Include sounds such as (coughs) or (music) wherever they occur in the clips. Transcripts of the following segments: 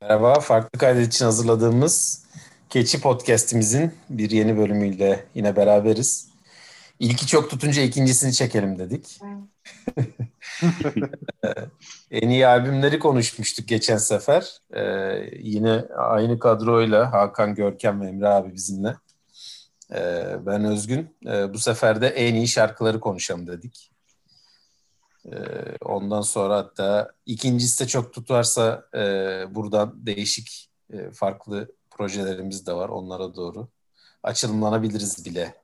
Merhaba, farklı kaydet için hazırladığımız Keçi Podcast'imizin bir yeni bölümüyle yine beraberiz. İlki çok tutunca ikincisini çekelim dedik. (laughs) en iyi albümleri konuşmuştuk geçen sefer. Ee, yine aynı kadroyla Hakan, Görkem ve Emre abi bizimle. Ee, ben Özgün. Ee, bu sefer de en iyi şarkıları konuşalım dedik. Ee, ondan sonra hatta ikincisi de çok tutarsa e, buradan değişik e, farklı projelerimiz de var. Onlara doğru açılımlanabiliriz bile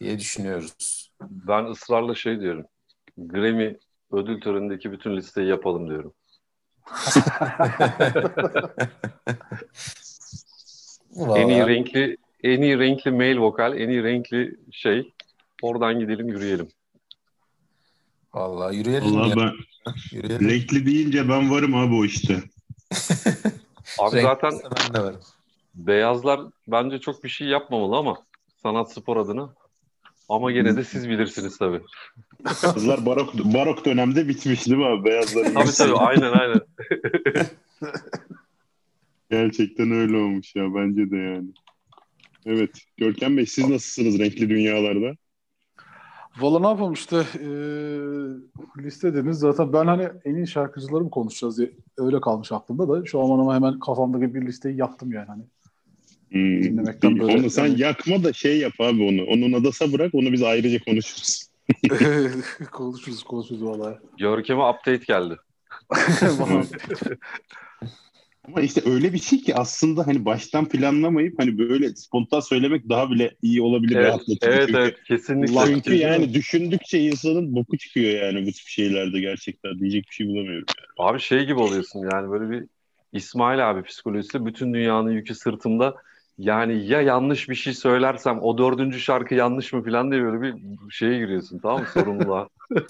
diye düşünüyoruz. Ben ısrarla şey diyorum. Grammy ödül törenindeki bütün listeyi yapalım diyorum. (laughs) en iyi renkli en iyi renkli male vokal, en iyi renkli şey. Oradan gidelim yürüyelim. Vallahi yürüyelim. Vallahi ben yürüyelim. renkli deyince ben varım abi o işte. (laughs) abi zaten ben de varım. beyazlar bence çok bir şey yapmamalı ama sanat spor adına. Ama gene de siz bilirsiniz tabii. Kızlar barok, barok dönemde bitmiş değil mi abi? Beyazlar. tabii tabii aynen aynen. (laughs) Gerçekten öyle olmuş ya bence de yani. Evet. Görkem Bey siz nasılsınız renkli dünyalarda? Valla ne yapalım işte e, listediniz zaten ben hani en iyi şarkıcıları mı konuşacağız diye öyle kalmış aklımda da şu an ama hemen kafamdaki bir listeyi yaptım yani hani. Hmm. Dinlemekten böyle. Onu sen yani... yakma da şey yap abi onu. Onun adasa bırak onu biz ayrıca konuşuruz. (laughs) konuşuruz konuşuruz valla. Görkem'e update geldi. (laughs) (laughs) Ama işte öyle bir şey ki aslında hani baştan planlamayıp hani böyle spontan söylemek daha bile iyi olabilir. Evet, evet, çünkü, evet kesinlikle. Çünkü yani düşündükçe insanın boku çıkıyor yani bu tip şeylerde gerçekten. Diyecek bir şey bulamıyorum. Yani. Abi şey gibi oluyorsun yani böyle bir İsmail abi psikolojisi bütün dünyanın yükü sırtımda. Yani ya yanlış bir şey söylersem o dördüncü şarkı yanlış mı falan diye böyle bir şeye giriyorsun tamam mı sorumluluğa. (laughs)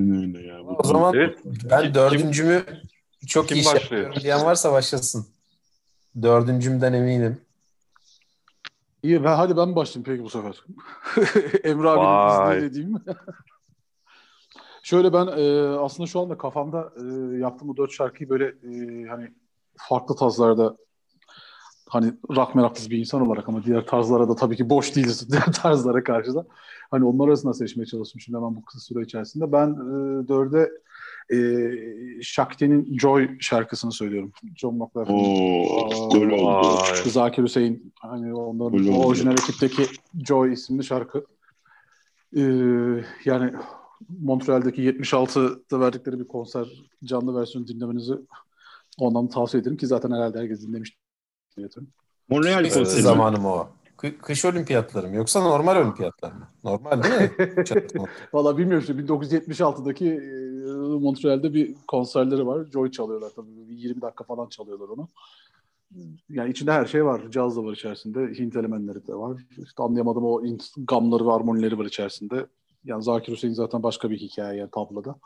Öyle ya. O zaman evet. ben dördüncümü çok Kim iyi şey başlıyor? diyen varsa başlasın. Dördüncümden eminim. İyi ben hadi ben başlayayım peki bu sefer. (laughs) Emre abinin izniyle diyeyim. (laughs) Şöyle ben e, aslında şu anda kafamda e, yaptığım bu dört şarkıyı böyle e, hani farklı tarzlarda hani rock meraklısı bir insan olarak ama diğer tarzlara da tabii ki boş değiliz (laughs) diğer tarzlara karşı da. Hani onlar arasında seçmeye çalıştım şimdi hemen bu kısa süre içerisinde. Ben e, dörde e, Shakti'nin Joy şarkısını söylüyorum. John McLaughlin'in. Zakir Hüseyin hani onların o orijinal ekipteki Joy isimli şarkı. E, yani Montreal'deki 76'da verdikleri bir konser canlı versiyonu dinlemenizi ondan tavsiye ederim ki zaten herhalde herkes dinlemiştir. Montreal konseri zamanı mı o? kış olimpiyatları mı yoksa normal olimpiyatlar mı? Normal değil mi? (laughs) Valla bilmiyorum işte 1976'daki e, Montreal'de bir konserleri var. Joy çalıyorlar tabii. 20 dakika falan çalıyorlar onu. Yani içinde her şey var. Caz da var içerisinde. Hint elementleri de var. İşte anlayamadım o Hint gamları ve harmonileri var içerisinde. Yani Zakir Hüseyin zaten başka bir hikaye yani tabloda.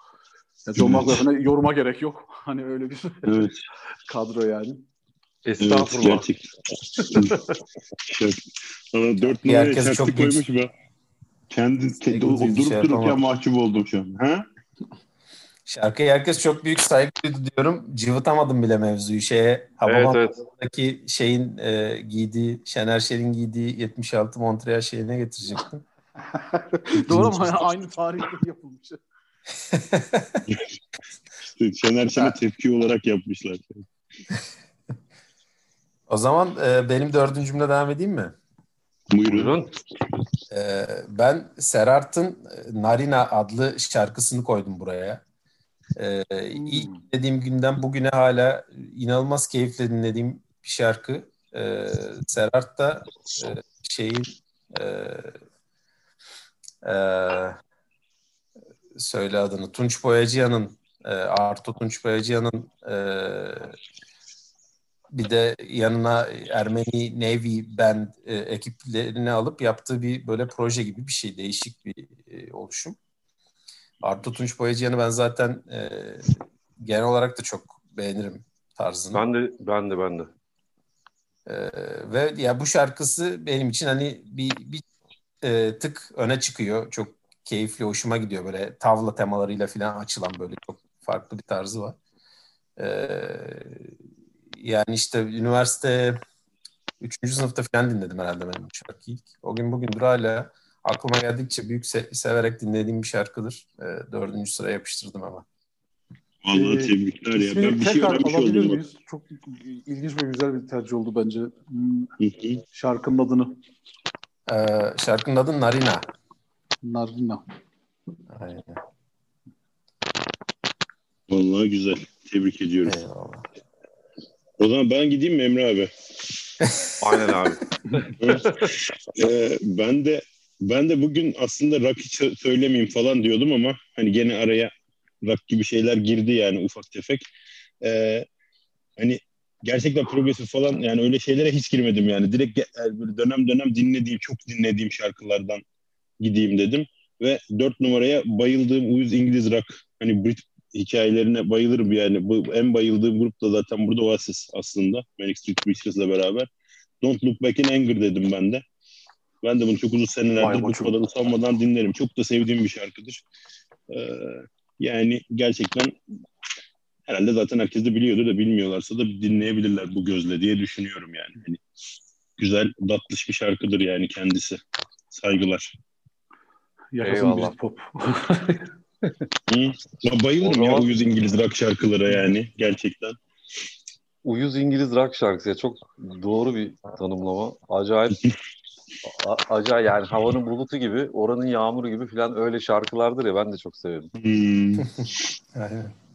Yani John (laughs) evet. yoruma gerek yok. Hani öyle bir evet. (laughs) kadro yani. Estağfurullah. Evet, gerçekten. (laughs) Sana dört numaraya şarkı koymuş mu? Kendi, kendi durup şey dururken mahcup oldum şu an. Ha? Şarkıya herkes çok büyük saygı duydu diyorum. Cıvıtamadım bile mevzuyu. Şeye, Havamama'daki evet, evet. şeyin e, giydiği, Şener Şen'in giydiği 76 Montreal şeyine getirecektim. (laughs) Doğru ama (laughs) aynı tarihte yapılmış. Şener Şen'e tepki olarak yapmışlar. O zaman e, benim dördüncümle devam edeyim mi? Buyurun. E, ben Serart'ın e, Narina adlı şarkısını koydum buraya. E, ilk dediğim günden bugüne hala inanılmaz keyifle dinlediğim bir şarkı. E, Serart da e, şeyin e, e, söyle adını Tunç Boyacıyan'ın e, Arto Tunç Boyacıyan'ın e, bir de yanına Ermeni Navy Band e, ekiplerini alıp yaptığı bir böyle proje gibi bir şey. Değişik bir e, oluşum. Artu Tunç Boyacıyan'ı ben zaten e, genel olarak da çok beğenirim tarzını. Ben de ben de ben de. E, ve ya bu şarkısı benim için hani bir, bir e, tık öne çıkıyor. Çok keyifli, hoşuma gidiyor böyle tavla temalarıyla falan açılan böyle çok farklı bir tarzı var. Ee, yani işte üniversite 3. sınıfta falan dinledim herhalde ben bu şarkıyı. O gün bugündür hala aklıma geldikçe büyük se- severek dinlediğim bir şarkıdır. Ee, dördüncü sıra yapıştırdım ama. Vallahi ee, tebrikler ya. Ben bir şey öğrenmiş oldum. Miyiz? Çok ilginç ve güzel bir tercih oldu bence. Hmm, şarkının adını. Ee, şarkının adı Narina. Narina. Aynen. Vallahi güzel. Tebrik ediyorum. Eyvallah. O zaman ben gideyim mi Emre abi? (laughs) Aynen abi. ee, ben de ben de bugün aslında rock hiç söylemeyeyim falan diyordum ama hani gene araya rock gibi şeyler girdi yani ufak tefek. Ee, hani gerçekten progresif falan yani öyle şeylere hiç girmedim yani. Direkt böyle dönem dönem dinlediğim, çok dinlediğim şarkılardan gideyim dedim. Ve dört numaraya bayıldığım uyuz İngiliz rock hani Brit hikayelerine bayılırım yani. Bu, en bayıldığım grup da zaten burada Oasis aslında. Manic Street Preachers'la beraber. Don't Look Back in Anger dedim ben de. Ben de bunu çok uzun senelerdir bıkmadan usanmadan dinlerim. Çok da sevdiğim bir şarkıdır. Ee, yani gerçekten herhalde zaten herkes de biliyordu da bilmiyorlarsa da dinleyebilirler bu gözle diye düşünüyorum yani. yani güzel, tatlış bir şarkıdır yani kendisi. Saygılar. Yaşasın bir pop. (laughs) Hı? Ya bayılırım zaman... ya uyuz İngiliz rock şarkılara yani gerçekten. Uyuz İngiliz rock şarkısı ya çok doğru bir tanımlama. Acayip (laughs) acayip yani havanın bulutu gibi, oranın yağmuru gibi falan öyle şarkılardır ya ben de çok severim. Hmm. (laughs)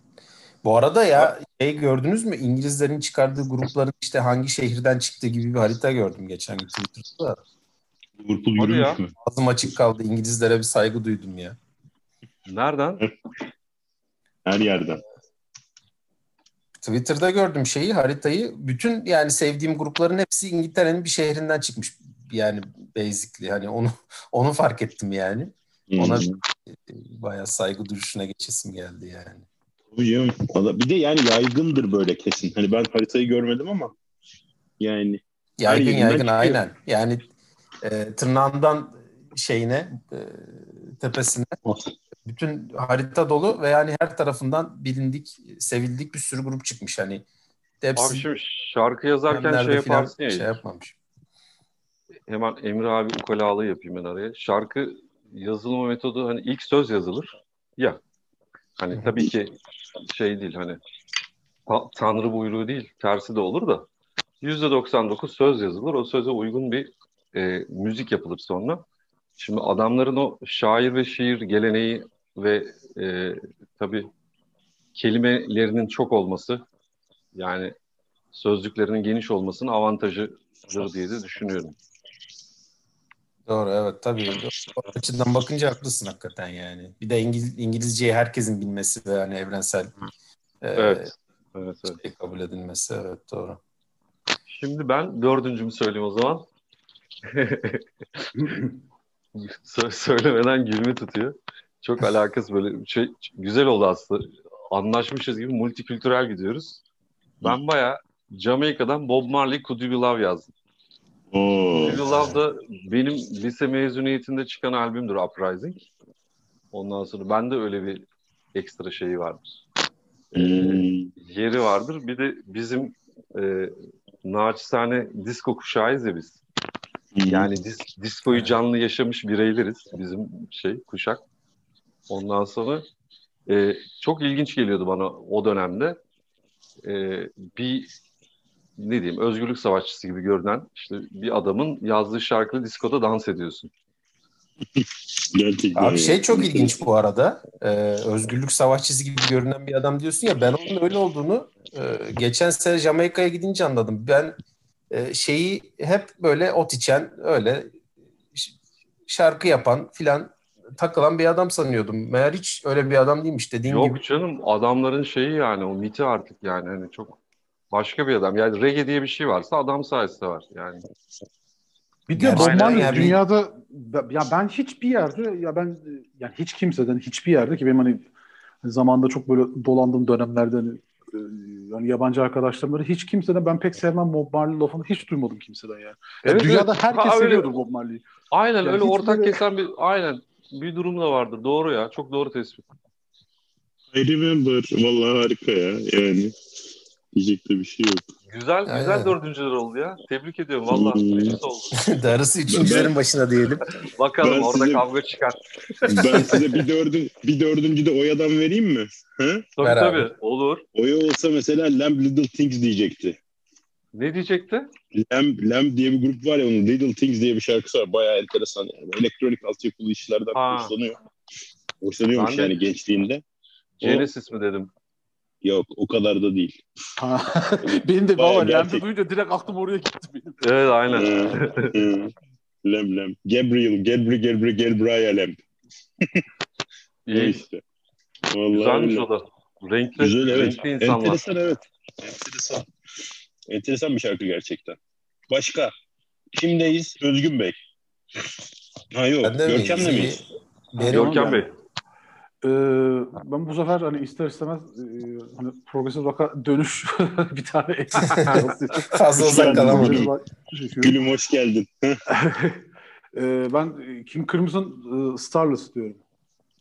Bu arada ya şey gördünüz mü İngilizlerin çıkardığı grupların işte hangi şehirden çıktığı gibi bir harita gördüm geçen gün Twitter'da. Liverpool yürümüş mü? Ağzım açık kaldı. İngilizlere bir saygı duydum ya. Nereden? Her yerden. Twitter'da gördüm şeyi haritayı. Bütün yani sevdiğim grupların hepsi İngiltere'nin bir şehrinden çıkmış. Yani basically hani onu (laughs) onu fark ettim yani. Ona hmm. bayağı saygı duruşuna geçesim geldi yani. Bir de yani yaygındır böyle kesin. Hani ben haritayı görmedim ama yani yaygın yaygın çıkıyor. aynen. Yani e, tırnağından şeyine e, tepesine bütün harita dolu ve yani her tarafından bilindik, sevildik bir sürü grup çıkmış hani. Hepsi abi şimdi şarkı yazarken şey yaparsın ya. Şey yapmamış. Hemen Emre abi ukalalığı yapayım ben araya. Şarkı yazılma metodu hani ilk söz yazılır ya. Hani tabii ki şey değil hani ta- tanrı buyruğu değil tersi de olur da %99 söz yazılır. O söze uygun bir e, müzik yapılır sonra. Şimdi adamların o şair ve şiir geleneği ve e, tabii kelimelerinin çok olması yani sözlüklerinin geniş olmasının avantajıdır diye de düşünüyorum. Doğru evet tabii. O açıdan bakınca haklısın hakikaten yani. Bir de İngiliz, İngilizceyi herkesin bilmesi ve yani evrensel e, evet. Evet, evet. Şey kabul edilmesi evet doğru. Şimdi ben dördüncümü söyleyeyim o zaman. (laughs) (laughs) söylemeden gülme tutuyor. Çok alakası böyle şey güzel oldu aslında. Anlaşmışız gibi multikültürel gidiyoruz. Ben baya Jamaika'dan Bob Marley Could You Be Love yazdım. Could You Love da benim lise mezuniyetinde çıkan albümdür Uprising. Ondan sonra ben de öyle bir ekstra şeyi vardır. Ee, yeri vardır. Bir de bizim e, naçizane disco kuşağıyız ya biz. Yani dis, diskoyu canlı yaşamış bireyleriz bizim şey kuşak. Ondan sonra e, çok ilginç geliyordu bana o dönemde. E, bir ne diyeyim özgürlük savaşçısı gibi görünen işte bir adamın yazdığı şarkılı diskoda dans ediyorsun. (laughs) Gerçekten. Abi şey çok ilginç bu arada. Ee, özgürlük savaşçısı gibi görünen bir adam diyorsun ya ben onun öyle olduğunu e, geçen sene Jamaika'ya gidince anladım. Ben e, şeyi hep böyle ot içen öyle şarkı yapan filan takılan bir adam sanıyordum. Meğer hiç öyle bir adam değilmiş dediğin Yok gibi. Yok canım adamların şeyi yani o miti artık yani hani çok başka bir adam. Yani reggae diye bir şey varsa adam sayesinde var yani. Bir de Bob Marley yani dünyada ya ben hiçbir yerde ya ben yani hiç kimseden hiçbir yerde ki benim hani zamanda çok böyle dolandığım dönemlerde hani, e, yani yabancı arkadaşlarım hiç kimseden ben pek sevmem Bob Marley lafını hiç duymadım kimseden yani. Evet, yani dünyada evet. herkes ha, seviyordur Bob Marley'i. Aynen yani öyle ortak böyle... kesen bir aynen bir durum da vardır. Doğru ya. Çok doğru tespit. I remember. Vallahi harika ya. Yani. Diyecek de bir şey yok. Güzel Aynen. güzel dördüncüler oldu ya. Tebrik ediyorum valla. Oldu. (laughs) Darısı üçüncülerin başına diyelim. (laughs) Bakalım Ben orada size- kavga çıkar. Ben (laughs) size bir dördün bir dördüncü de Oya'dan vereyim mi? Ha? Tabii Ver abi. tabii olur. Oya olsa mesela Lamb Little Things diyecekti. Ne diyecekti? Lamb, Lamb diye bir grup var ya onun Little Things diye bir şarkısı var. Bayağı enteresan yani. Elektronik altyapılı işlerden Ha. hoşlanıyor. Hoşlanıyormuş Ben de- yani gençliğinde. Genesis mi dedim? Yok o kadar da değil. (laughs) Benim de Lamb'de gerçek. duyunca direkt aklım oraya gitti benim. Evet aynen. Lamb Lamb. Gabriel, Gabriel, Gabriel, Gabriel Lamb. O (laughs) İyi. işte. Vallahi Güzelmiş öyle. o da. Renkli, Güzel evet. renkli insanlar. Enteresan evet. Enteresan. Enteresan bir şarkı gerçekten. Başka. Kimdeyiz? Özgün Bey. Ha yok. Ben de miyiz? Görkem'le miyiz? Benim, Görkem Bey. Ee, ben bu sefer hani ister istemez e, hani progresif rock'a dönüş (laughs) bir tane (laughs) fazla uzak kalamadım. Gülüm hoş geldin. (laughs) Ee, ben King Crimson e, Starless diyorum.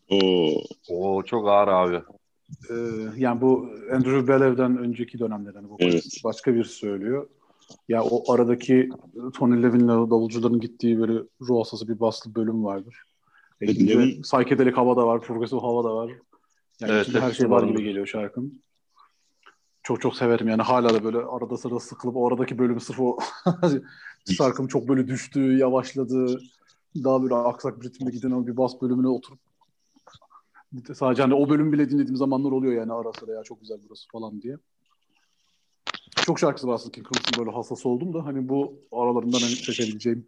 Oo. Oo çok ağır abi. Ee, yani bu Andrew Belev'den önceki dönemler hani bu Evet. başka bir söylüyor. Ya o aradaki Tony Levin'le davulcuların gittiği böyle ruh hastası bir baslı bölüm vardır. E, Evet, Levin- psychedelic hava da var, progresif hava da var. Yani Evet, her şey var gibi geliyor şarkının. Çok çok severim yani hala da böyle arada sırada sıkılıp o aradaki bölümü sırf o (laughs) şarkım çok böyle düştü, yavaşladı. Daha böyle aksak bir ritimle giden o bir bas bölümüne oturup sadece hani o bölüm bile dinlediğim zamanlar oluyor yani ara sıra ya çok güzel burası falan diye. Çok şarkısı var aslında King Crimson böyle hassas oldum da hani bu aralarından hani seçebileceğim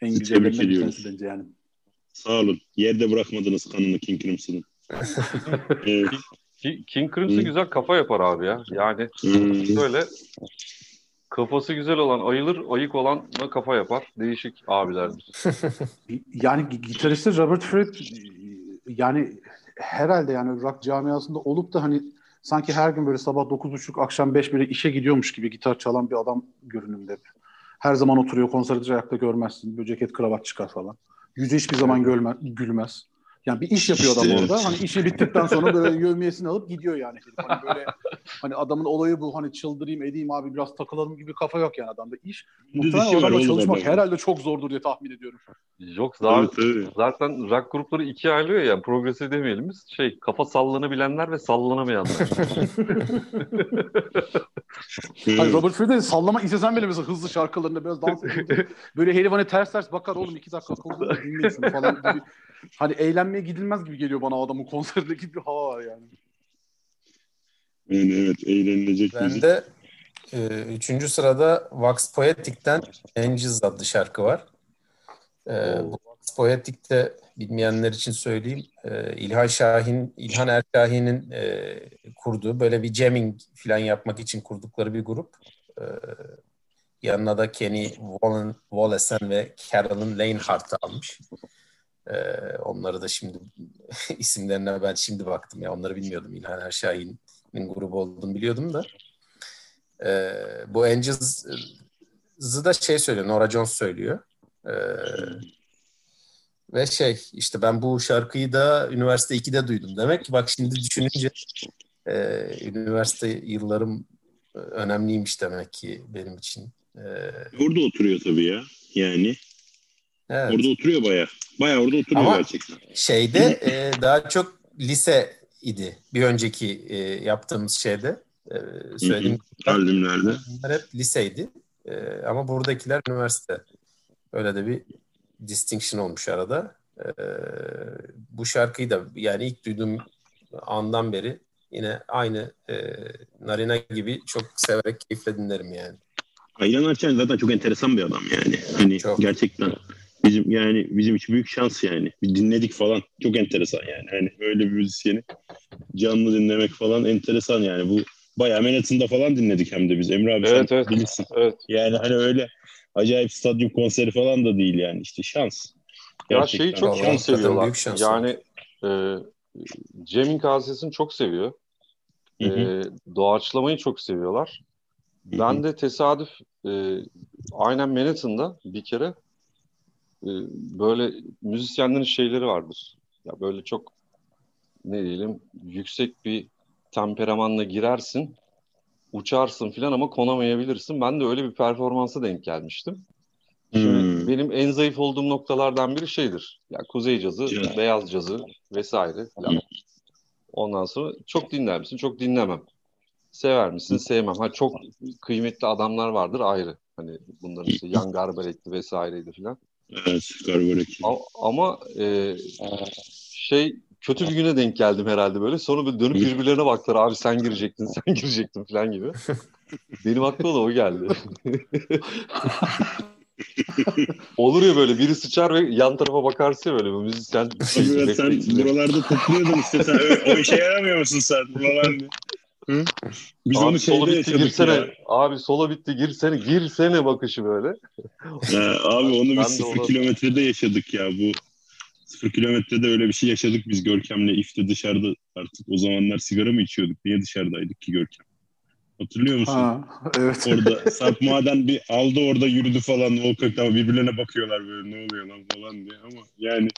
en güzellerinden bir tanesi bence yani. Sağ olun. Yerde bırakmadınız kanını King Crimson'ın. (laughs) evet. Ki- King Crimson Hı. güzel kafa yapar abi ya. Yani Hmm. böyle kafası güzel olan ayılır, ayık olan da kafa yapar. Değişik abilerdir. (laughs) Yani gi- gitaristi Robert Fripp yani herhalde yani rock camiasında olup da hani sanki her gün böyle sabah 9.30 akşam 5 böyle işe gidiyormuş gibi gitar çalan bir adam görünümde. Her zaman oturuyor konserde ayakta görmezsin. Böyle ceket kravat çıkar falan. Yüzü hiçbir zaman gölme, gülmez. Yani bir iş yapıyor adam İşte orada. evet. Hani işi bittikten sonra böyle yövmiyesini alıp gidiyor yani. Hani böyle hani adamın olayı bu. Hani çıldırayım edeyim abi biraz takılalım gibi kafa yok yani adamda iş. Muhtemelen adamla çalışmak herhalde çok zordur diye tahmin ediyorum. Yok zaten, tabii. zaten rock grupları ikiye ayrılıyor ya. Progresif demeyelim biz. Şey, kafa sallanabilenler ve sallanamayanlar. Hani Evet. Robert Fripp'in sallama istesen bile mesela hızlı şarkılarında biraz dans (laughs) ediyor. Böyle herif hani ters ters bakar oğlum iki dakika akıllı dinleyin falan gibi. Hani eğlenmeye gidilmez gibi geliyor bana o adamın konserindeki bir hava var yani. Yani evet eğlenilecek Ben müzik. de e, üçüncü sırada Wax Poetic'ten Angels adlı şarkı var. E, bu Wax Poetic'te bilmeyenler için söyleyeyim. E, İlhan Şahin, İlhan Erşahin'in e, kurduğu böyle bir jamming falan yapmak için kurdukları bir grup. E, yanına da Kenny Wallen, Wallace'en ve Carolyn Lanehart'ı almış. E, onları da şimdi (laughs) isimlerine ben şimdi baktım ya onları bilmiyordum. İlhan Erşahin'in grubu olduğunu biliyordum da. Ee, bu Angels'ı da şey söylüyor, Nora Jones söylüyor. Ee, ve şey işte ben bu şarkıyı da üniversite 2'de duydum. Demek ki bak şimdi düşününce e, üniversite yıllarım e, önemliymiş demek ki benim için. Ee, Orada oturuyor tabii ya. Yani evet. orada oturuyor baya. Baya orada oturuyor Ama- gerçekten. Şeyde e, daha çok lise idi. Bir önceki e, yaptığımız şeyde. E, söylediğim Albümlerde. Bunlar hep liseydi. Ee, ama buradakiler üniversite. Öyle de bir distinction olmuş arada. Ee, bu şarkıyı da yani ilk duyduğum andan beri yine aynı e, Narina gibi çok severek keyifle dinlerim yani. Aylan Arçan zaten çok enteresan bir adam yani. Hani Çok. gerçekten bizim yani bizim için büyük şans yani. Bir dinledik falan. Çok enteresan yani. Hani öyle bir müzisyeni canlı dinlemek falan enteresan yani. Bu bayağı Manhattan'da falan dinledik hem de biz. Emre abi Evet, sen evet. bilirsin. evet. Yani hani öyle acayip stadyum konseri falan da değil yani. İşte şans. Ya Gerçekten şeyi çok hakikaten seviyorlar. büyük şans Yani e, Cem'in hadisesini çok seviyor. Hı hı. E, doğaçlamayı çok seviyorlar. Hı hı. Ben de tesadüf e, aynen Manhattan'da bir kere böyle müzisyenlerin şeyleri vardır. Ya böyle çok ne diyelim yüksek bir temperamanla girersin, uçarsın filan ama konamayabilirsin. Ben de öyle bir performansa denk gelmiştim. Şimdi Hmm. benim en zayıf olduğum noktalardan biri şeydir. Ya kuzey cazı, Caz. beyaz cazı vesaire filan. Ondan sonra çok dinler misin? Çok dinlemem. Sever misin? Sevmem. Ha çok kıymetli adamlar vardır ayrı. Hani bunların işte Jan Garbaret'ti vesaireydi filan. Evet, Garbarek. Ama e, şey kötü bir güne denk geldim herhalde böyle. Sonra böyle dönüp birbirlerine baktılar. Abi sen girecektin, sen (laughs) girecektin falan gibi. Benim aklıma da o geldi. (laughs) Olur ya böyle biri sıçar ve yan tarafa bakarsın ya böyle bu müzisyen. şey, sen back- (laughs) buralarda topluyordun işte sen. O işe yaramıyor musun sen? Falan diye. Hı? Biz Abi onu şeyde bitti yaşadık girsene. ya. Abi solo bitti girsene. Girsene bakışı böyle. (laughs) Ha, abi onu biz sıfır kilometrede yaşadık ya. Bu sıfır kilometrede öyle bir şey yaşadık biz Görkem'le ifte dışarıda artık. O zamanlar sigara mı içiyorduk? Niye dışarıdaydık ki Görkem? Hatırlıyor musun? Ha, evet. Orada (laughs) Sarp Maden bir aldı orada yürüdü falan Volkan'da birbirlerine bakıyorlar böyle ne oluyor lan falan diye ama yani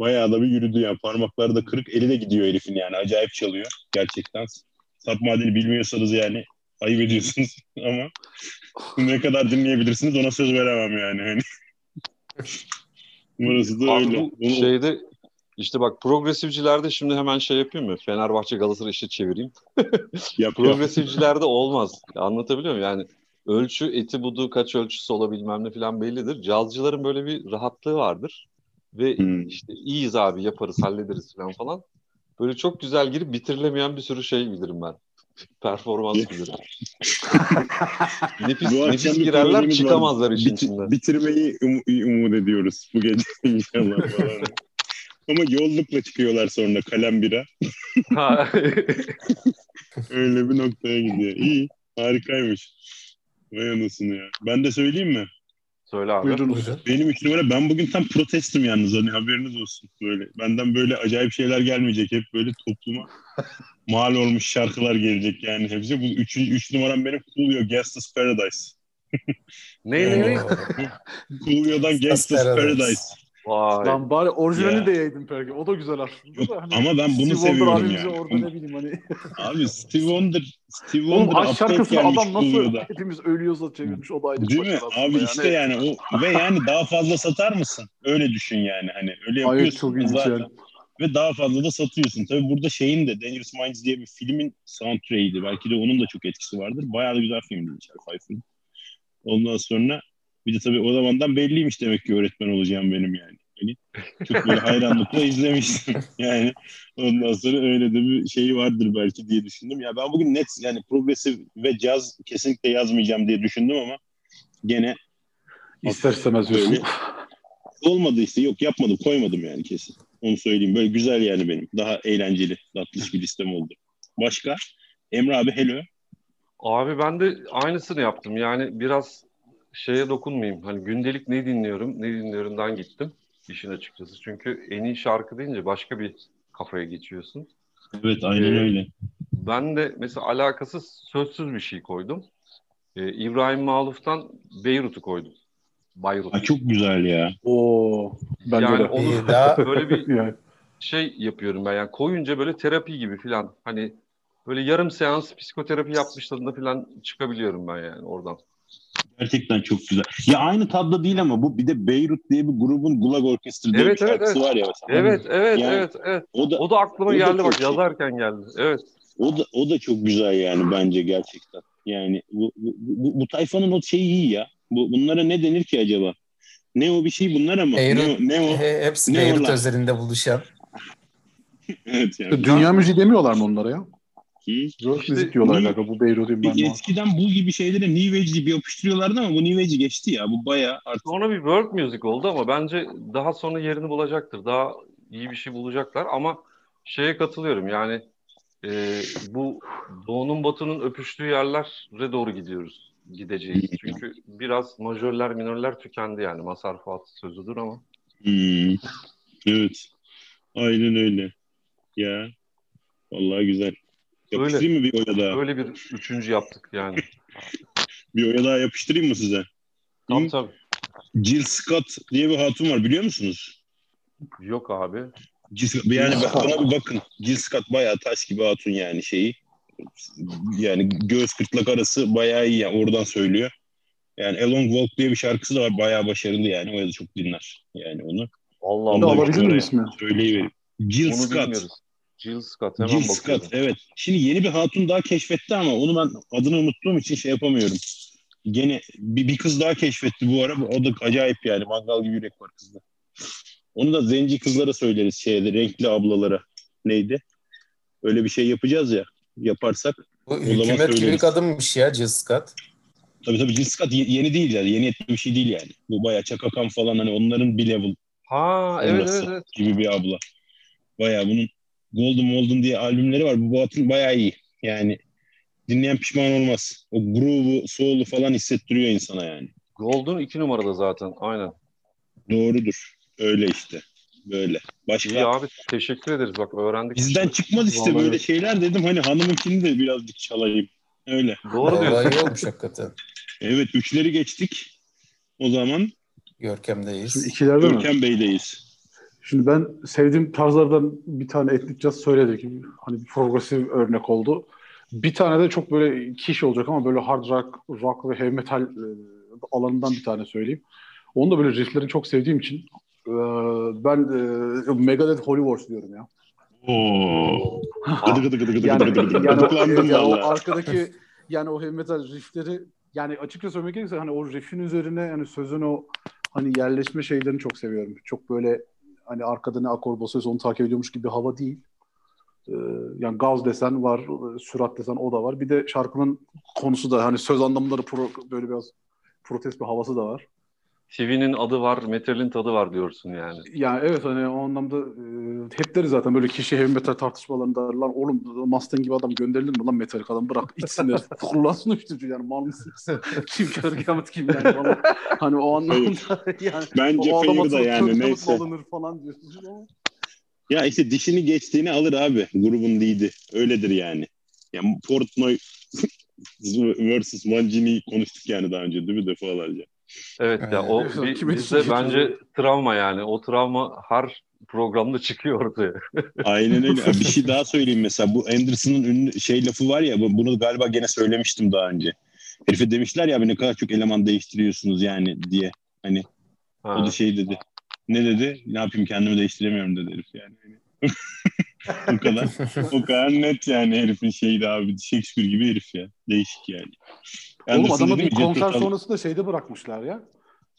bayağı da bir yürüdü yani parmakları da kırık eli de gidiyor herifin yani acayip çalıyor gerçekten. Sarp Maden'i bilmiyorsanız yani ayıp ediyorsunuz (laughs) ama ne kadar dinleyebilirsiniz ona söz veremem yani. Hani. Burası da Abi öyle. bu Bunu- şeyde işte bak progresifcilerde şimdi hemen şey yapayım mı? Fenerbahçe Galatasaray işi çevireyim. (laughs) yap. Progresifcilerde olmaz. Anlatabiliyor muyum? Yani ölçü eti budu kaç ölçüsü olabilmem ne falan bellidir. Cazcıların böyle bir rahatlığı vardır. Ve Hmm. işte iyiyiz abi yaparız hallederiz falan falan. Böyle çok güzel girip bitirilemeyen bir sürü şey bilirim ben. (laughs) Performans bilirim. (laughs) nefis, Bu nefis girerler çıkamazlar işin Bit- içinden. bitirmeyi um- umut ediyoruz bu gece (laughs) inşallah. Ama yollukla çıkıyorlar sonra kalem bira. Öyle bir noktaya gidiyor. İyi. Harikaymış. Vay anasını ya. Ben de söyleyeyim mi? Söyle abi. Buyurunuz. Benim üç numara ben bugün tam protestim yalnız hani haberiniz olsun. Böyle benden böyle acayip şeyler gelmeyecek. Hep böyle topluma (laughs) mal olmuş şarkılar gelecek yani hepsi. Bu üç, üç numaram benim Coolio Gangsta's Paradise. (laughs) Ne ne ne? Coolio'dan Gangsta's Paradise. Vay. Lan bari orijinali Ya. de yaydım belki. O da güzel aslında. Yok, da hani ama ben bunu Steve Wonder seviyorum abimize yani. orada ne bileyim hani. Abi Steve Wonder, Steve Oğlum Wonder update şarkısını adam nasıl Coolio'da. hepimiz ölüyorsa çevirmiş o da ayrı Değil mi? Abi işte yani o ve yani daha fazla satar mısın? Öyle düşün yani hani öyle Hayır yapıyorsun çok ilginç zaten. yani. ve daha fazla da satıyorsun. Tabii burada şeyin de Dangerous Minds diye bir filmin soundtrack'iydi. Belki de onun da çok etkisi vardır. Bayağı da güzel filmdi Pfeiffer'ın. Ondan sonra bir de tabii o zamandan belliymiş demek ki öğretmen olacağım benim yani. Hani çok böyle hayranlıkla (laughs) izlemiştim. Yani ondan sonra öyle de bir şey vardır belki diye düşündüm. Ya ben bugün net yani progresif ve caz kesinlikle yazmayacağım diye düşündüm ama gene İster istemez Öyle. olmadı işte. Yok yapmadım koymadım yani kesin. Onu söyleyeyim. Böyle güzel yani benim. Daha eğlenceli, tatlış bir listem oldu. Başka? Emre abi hello. Abi ben de aynısını yaptım. Yani biraz şeye dokunmayayım. Hani gündelik ne dinliyorum, ne dinliyorumdan gittim işin açıkçası. Çünkü en iyi şarkı deyince başka bir kafaya geçiyorsun. Evet aynen öyle. Ben de mesela alakasız sözsüz bir şey koydum. Ee, İbrahim Maluf'tan Beyrut'u koydum. Bayrut. Ha, çok güzel ya. Oo, bence Yani de. onu daha (laughs) böyle bir (laughs) Yani, şey yapıyorum ben yani koyunca böyle terapi gibi filan hani böyle yarım seans psikoterapi yapmış tadında filan çıkabiliyorum ben yani oradan. Gerçekten çok güzel. Ya aynı tadda değil ama bu bir de Beyrut diye bir grubun Gulag Orkestra diye Evet, bir evet, şarkısı evet. var ya mesela. Evet evet Yani- evet evet. O da O da aklıma o da geldi bak şey. yazarken geldi. Evet. o da o da çok güzel yani bence gerçekten. Yani bu bu, bu, bu tayfanın o şeyi iyi ya. Bu bunlara ne denir ki acaba? Ne o bir şey bunlar ama. Beyrut, ne, o- ne o? he- hepsi Ne Beyrut onlar? özelinde buluşan. (laughs) Evet yani. Dünya müziği demiyorlar mı onlara ya? Hı? Rock İşte müzik diyorlar galiba. Bu Beyrut'un ben eskiden bu gibi şeylere New Age gibi yapıştırıyorlardı ama bu New Age geçti ya. Bu bayağı artık Sonra bir world music oldu ama bence daha sonra yerini bulacaktır. Daha iyi bir şey bulacaklar ama şeye katılıyorum yani e, bu doğunun batının öpüştüğü yerlere doğru gidiyoruz. Gideceğiz. Çünkü biraz majörler minörler tükendi yani. Mazhar Fuat sözüdür ama. Hmm. Evet. Aynen öyle. Ya. Vallahi güzel. Yapıştırayım mı bir oya daha? Öyle bir üçüncü yaptık yani. (laughs) Bir oya daha yapıştırayım mı size? Hı? tabii. Jill Scott diye bir hatun var biliyor musunuz? Yok abi. Jill yani bak- ona bir bakın. Jill Scott bayağı taş gibi hatun yani şeyi. yani göğüs kırtlak arası bayağı iyi yani oradan söylüyor. Yani A Long Walk diye bir şarkısı da var bayağı başarılı yani. O da çok dinler yani onu. Allah Onu Allah. alabilir oraya ismi? Söyleyivereyim. Jill Bunu Scott. bilmiyoruz. Jill Scott hemen Jill bakıyorum. Scott evet. Şimdi yeni bir hatun daha keşfetti ama onu ben adını unuttuğum için şey yapamıyorum. Gene bir, bir kız daha keşfetti bu ara. O da acayip yani. Mangal gibi yürek var kızda. Onu da zenci kızlara söyleriz şeyde renkli ablalara. Neydi? Öyle bir şey yapacağız ya. Yaparsak. Bu hükümet gibi kadınmış ya Jill Scott. Tabii tabii Jill Scott ye- yeni değil yani. Yeni ettiği bir şey değil yani. Bu bayağı çakakan falan hani onların bir level Ha evet evet. gibi bir abla. Bayağı bunun Golden Golden diye albümleri var. Bu Boat'ın bayağı iyi. Yani dinleyen pişman olmaz. O groove'u, soul'u falan hissettiriyor insana yani. Golden iki numarada zaten. Aynen. Doğrudur. Öyle işte. Böyle. Başka İyi abi teşekkür ederiz. Bak öğrendik. bizden çıkmaz işte Vallahi böyle şeyler dedim. Hani hanımınkini de birazcık çalayım. Öyle. Doğru diyorsun. Vallahi iyi olmuş hakikaten. Evet üçleri geçtik. O zaman Şimdi Görkem'deyiz. ikilerde mi? Görkem Bey'deyiz. Şimdi ben sevdiğim tarzlardan bir tane etnik caz söyledik. Hani bir progresif örnek oldu. Bir tane de çok böyle kiş olacak ama böyle hard rock, rock ve heavy metal e, alanından bir tane söyleyeyim. Onu da böyle rifflerini çok sevdiğim için e, ben e, Megadeth Holy Wars diyorum ya. Oo. Gıdı gıdı gıdı gıdı Yani, gıdı gıdı gıdı. yani, yani o arkadaki yani o heavy metal riffleri yani açıkça söylemek gerekirse hani o riffin üzerine yani sözün o hani yerleşme şeylerini çok seviyorum. Çok böyle hani arkada ne akor basıyorsa onu takip ediyormuş gibi bir hava değil. Ee, yani gaz desen var, sürat desen o da var. Bir de şarkının konusu da hani söz anlamında da pro- böyle biraz protest bir havası da var. TV'nin adı var, metalin tadı var diyorsun yani. Yani evet hani o anlamda e, hep deriz zaten böyle kişi heavy metal tartışmalarında lan oğlum Mustang gibi adam gönderilir mi lan Metallica'dan bırak içsinler (laughs) kullansın işte yani mal mısınız? (laughs) Kim kör kıyamet kim yani falan. Hani o anlamda (laughs) yani Bence o adama da yani neyse. alınır falan diyorsunuz ama Ya işte dişini geçtiğini alır abi. Grubun lead'i. Öyledir yani. Ya Portnoy versus Mancini'yi konuştuk yani daha önce değil mi defalarca. Evet ya o Evet, bir, (laughs) bizde bence travma yani. O travma her programda çıkıyor ortaya. (laughs) Aynen öyle. bir şey daha söyleyeyim mesela. Bu Anderson'ın ünlü şey lafı var ya bu- bunu galiba gene söylemiştim daha önce. Herife demişler ya ne kadar çok eleman değiştiriyorsunuz yani diye. Hani o Ha. da şey dedi. Ne dedi? Ne yapayım kendimi değiştiremiyorum dedi herif yani. (laughs) (laughs) o kadar. O kadar net yani herifin şeydi abi. Shakespeare gibi herif ya. Değişik yani. Oğlum adamı bir konser Tull- sonrasında şeyde bırakmışlar ya.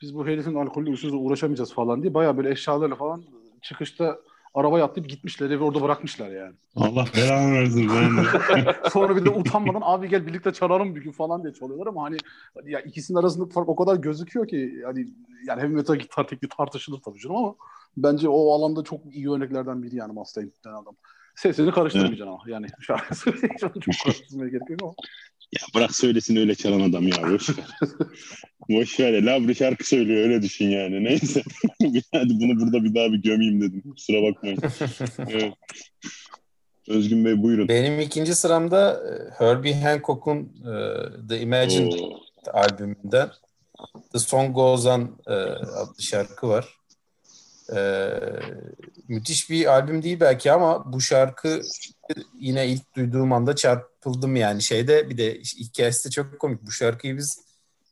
Biz bu herifin alkollü usulüyle uğraşamayacağız falan diye. Baya böyle eşyalarla falan çıkışta arabaya atlayıp gitmişler. Evi orada bırakmışlar yani. Allah belanı versin. De. (laughs) Sonra bir de utanmadan abi gel birlikte çalalım bir gün falan diye çalıyorlar ama hani ya ikisinin arasındaki fark o kadar gözüküyor ki hani yani heavy metal gitar tekniği tartışılır tabii canım ama bence o alanda çok iyi örneklerden biri yani Mustaine denen adam. Sesini karıştırmayacaksın ama yani (laughs) şarkı söyleyince çok (laughs) karıştırmaya gerek yok ama. Ya bırak söylesin öyle çalan adam ya. Boş ver. (laughs) Boş ver. Labri şarkı söylüyor öyle düşün yani. Neyse. Hadi bunu burada bir daha bir gömeyim dedim. Kusura bakmayın. Evet. Özgün Bey buyurun. Benim ikinci sıramda e, Herbie Hancock'un e, The Imagine Oo. albümünden The Song Goes On e, adlı şarkı var. E, müthiş bir albüm değil belki ama bu şarkı yine ilk duyduğum anda çarpıldım yani şeyde bir de hikayesi de çok komik. Bu şarkıyı biz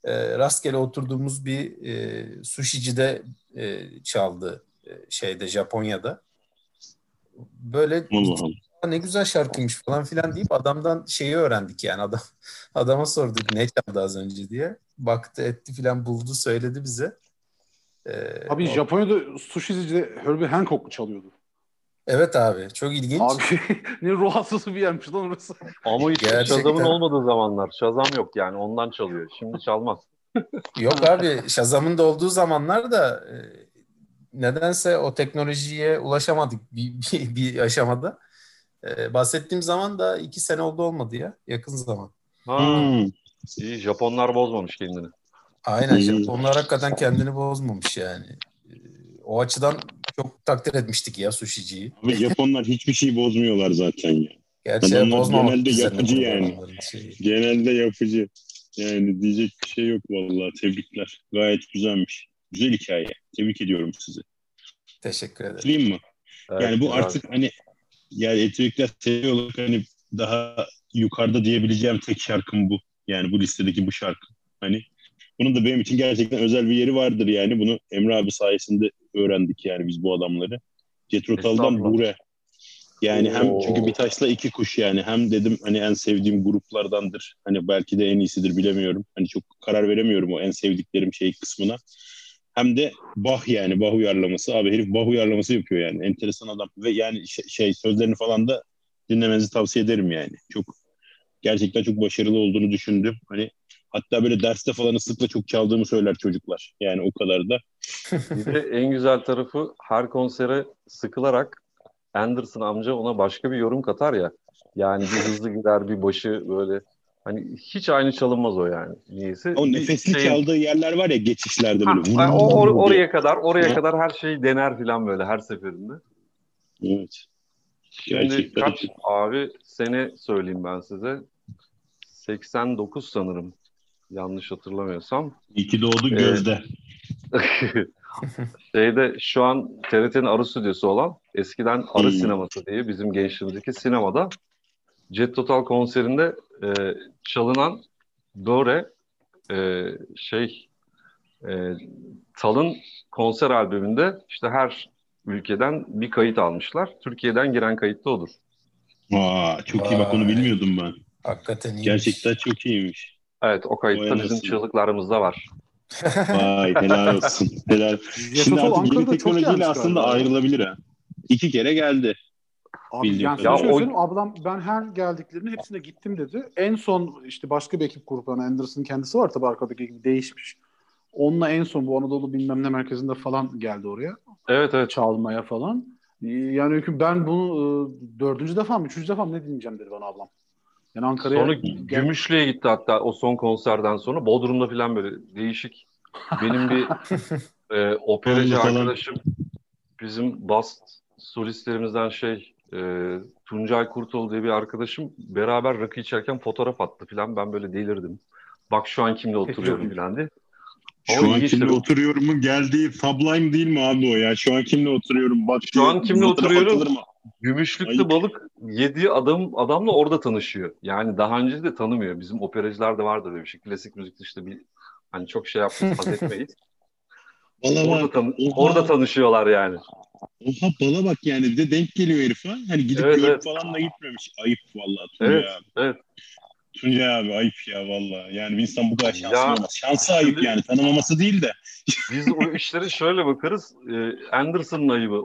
e, rastgele oturduğumuz bir e, sushicide e, çaldı e, şeyde Japonya'da. Böyle Allah Allah. "Aa, ne güzel şarkıymış falan filan deyip adamdan şeyi öğrendik yani adam (laughs) adama sorduk ne çaldı az önce diye. Baktı etti filan buldu söyledi bize. Ee, Abi o- Japonya'da sushi'de Herbie Hancock çalıyordu. Evet abi çok ilginç. Abi (laughs) ne ruh hastası bir yermiş lan orası. Ama hiç Gerçekten. Shazam'ın olmadığı zamanlar. Shazam yok yani ondan çalıyor. Şimdi çalmaz. (laughs) Yok abi Shazam'ın da olduğu zamanlar da e, nedense o teknolojiye ulaşamadık (laughs) bir, bir, bir aşamada. E, bahsettiğim zaman da iki sene oldu olmadı ya yakın zaman. Ha, Hmm. iyi Japonlar bozmamış kendini. Aynen Hmm. Japonlar hakikaten kendini bozmamış yani. E, O açıdan çok takdir etmiştik ya sushiciyi. Abi Japonlar hiçbir şey bozmuyorlar zaten ya. Gerçi Adamlar genelde yapıcı yani. şeyi. Genelde yapıcı. Yani diyecek bir şey yok vallahi. Tebrikler. Gayet güzelmiş. Güzel hikaye. Tebrik ediyorum sizi. Teşekkür ederim. Bitireyim mi? Evet, yani bu güzel. artık hani yani Etüekler seri olarak hani daha yukarıda diyebileceğim tek şarkım bu. Yani bu listedeki bu şarkı. Hani bunun da benim için gerçekten özel bir yeri vardır yani. Bunu Emre abi sayesinde öğrendik yani biz bu adamları. Jethro Tull'dan Bure. Yani hem Oo. çünkü bir taşla iki kuş yani. Hem dedim hani en sevdiğim gruplardandır. Hani belki de en iyisidir bilemiyorum. Hani çok karar veremiyorum o en sevdiklerim şey kısmına. Hem de Bach yani Bach uyarlaması. Abi herif Bach uyarlaması yapıyor yani. Enteresan adam. Ve yani şey, şey sözlerini falan da dinlemenizi tavsiye ederim yani. Çok gerçekten çok başarılı olduğunu düşündüm. Hani hatta böyle derste falan ıslıkla çok çaldığımı söyler çocuklar. Yani o kadar da. (laughs) Bir de en güzel tarafı her konsere sıkılarak Anderson amca ona başka bir yorum katar ya. Yani bir hızlı gider bir başı böyle hani hiç aynı çalınmaz o yani. Niyeyse. O nefesli şeyin- çaldığı yerler var ya geçişlerde böyle. ha, o, or- oraya kadar oraya Ha. kadar her şeyi dener filan böyle her seferinde. Evet. Şimdi Gerçekten. kaç abi sene söyleyeyim ben size. 89 sanırım. Yanlış hatırlamıyorsam. İyi ki doğdu Ee, gözde. (laughs) Şeyde şu an TRT'nin Arı Stüdyosu olan eskiden Arı Hmm. Sineması diye bizim gençliğimizdeki sinemada Jet Total konserinde e, çalınan Dore e, şey e, Tal'ın konser albümünde işte her ülkeden bir kayıt almışlar. Türkiye'den giren kayıt da odur. Aa, çok iyi bak onu bilmiyordum ben. Hakikaten iyiymiş. Gerçekten çok iyiymiş. Evet o kayıtta bizim çığlıklarımızda var. Vay helal (laughs) olsun. Helal. Şimdi artık yeni teknolojiyle aslında galiba. ayrılabilir ha. İki kere geldi. Abi yani Ya o- ablam ben her geldiklerinin hepsine gittim dedi. En son işte başka bir ekip grubu hani Anderson'ın kendisi var tabii arkadaki gibi değişmiş. Onunla en son bu Anadolu bilmem ne merkezinde falan geldi oraya. Evet evet. Çalmaya falan. Yani ben bunu e, dördüncü defa mı, üçüncü defa mı ne dinleyeceğim dedi bana ablam. Yani Ankara'ya Sonra Gümüşlü'ye gitti hatta o son konserden sonra. Bodrum'da falan böyle değişik. Benim bir (laughs) e, operacı arkadaşım bizim bas solistlerimizden şey e, Tuncay Kurtoğlu diye bir arkadaşım beraber rakı içerken fotoğraf attı falan. Ben böyle delirdim. Bak şu an kimle oturuyorum falan diye. Şu an kimle oturuyorumun geldiği Sublime değil mi abi o ya? Şu an kimle oturuyorum? Bak Şu an kimle oturuyorum? Ayıp. balık yediği adam adamla orada tanışıyor. Yani daha önce de tanımıyor. Bizim operacılar da vardır öyle bir şey. Klasik müzikte işte bir hani çok şey yapmayız, haz etmeyiz. (laughs) Bala Orada, bak. tanı- Oha. orada tanışıyorlar yani. Oha bala bak yani. Bir de denk geliyor herif ha. Hani gidip Evet, görüp evet. falan da gitmemiş. Ayıp vallahi Tuncay Evet, abi. evet. Tuncay abi ayıp ya vallahi. Yani bir insan bu kadar şanslı Ya, olmaz. Şansı ayıp şimdi- yani. Tanımaması değil de. Biz o işlere şöyle bakarız. E, Anderson'ın ayıbı.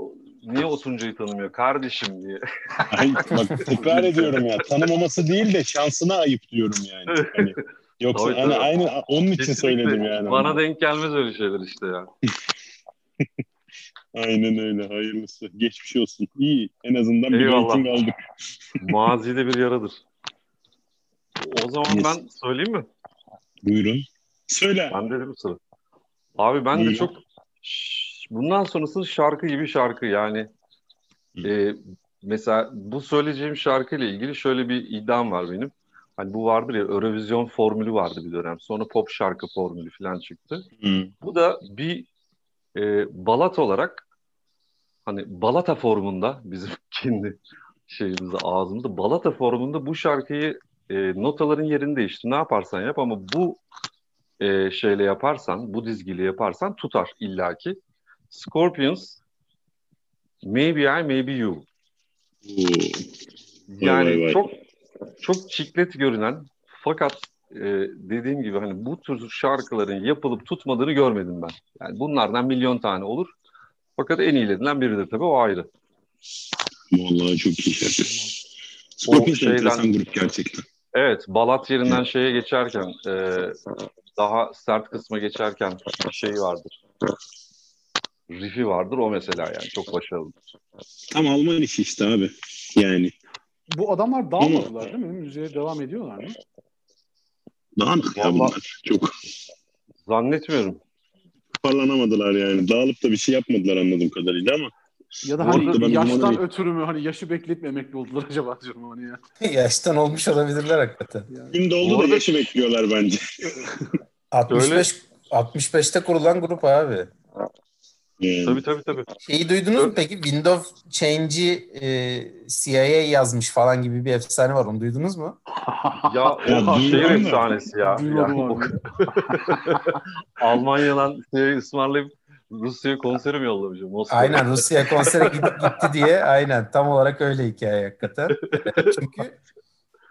Niye o Tuncay'ı tanımıyor? Kardeşim diye. (laughs) Ay, bak tekrar ediyorum ya. Tanımaması değil de şansına ayıp diyorum yani. Hani, yoksa Tabii, hani tabii. aynı onun için Kesinlikle söyledim yani. Bana denk gelmez öyle şeyler işte ya. (laughs) Aynen öyle. Hayırlısı. Geçmiş olsun. İyi. En azından bir rating aldık. (laughs) Mazide bir yaradır. O zaman Yes. ben söyleyeyim mi? Buyurun. Söyle. Ben dedim sıra. Abi ben de Buyurun. çok bundan sonrası şarkı gibi şarkı yani. Hı. E, mesela bu söyleyeceğim şarkıyla ilgili şöyle bir iddiam var benim. Hani bu vardır ya Eurovision formülü vardı bir dönem. Sonra pop şarkı formülü falan çıktı. Hı. Bu da bir e, balat olarak hani balata formunda bizim (laughs) kendi şeyimizde ağzımızda balata formunda bu şarkıyı e, notaların yerini değiştir. Ne yaparsan yap ama bu e, şeyle yaparsan, bu dizgiyle yaparsan tutar illaki. Scorpions Maybe I, Maybe You. Oo. Yani vay vay. çok çok çiklet görünen fakat e, dediğim gibi hani bu tür şarkıların yapılıp tutmadığını görmedim ben. Yani bunlardan milyon tane olur. Fakat en iyilerinden biridir tabii o ayrı. Vallahi çok iyi şarkı. Scorpions şeyden- enteresan grup gerçekten. Evet, balat yerinden şeye geçerken, e, daha sert kısma geçerken şey vardır. Riff'i vardır o mesela yani çok başarılı. Tam Alman işi işte abi. Yani. Bu adamlar dağılmadılar değil mi? Müziğe devam ediyorlar mı? Dağınık ya Vallahi- bunlar. Çok Zannetmiyorum. parlanamadılar yani. Dağılıp da bir şey yapmadılar anladığım kadarıyla ama. Ya da hani arada yaştan zamanı- ötürü mü hani yaşı bekletmemek mi oldular acaba diyorum hani ya. (laughs) Yaştan olmuş olabilirler hakikaten. Yani. Gün doldu Bu da arada- yaşı bekliyorlar bence. (laughs) 65 65'te kurulan grup abi. Yani. Tabii tabii tabii. Şeyi duydunuz mu peki? Windows Change'i e, CIA yazmış falan gibi bir efsane var. Onu duydunuz mu? (laughs) Ya o şehir efsanesi ya. Duymadım. (laughs) Almanya'dan şey ısmarlayıp Rusya'ya konserim yollamış. Moskova. Aynen Rusya (laughs) konsere gidip gitti diye aynen tam olarak öyle hikaye hakikaten. Çünkü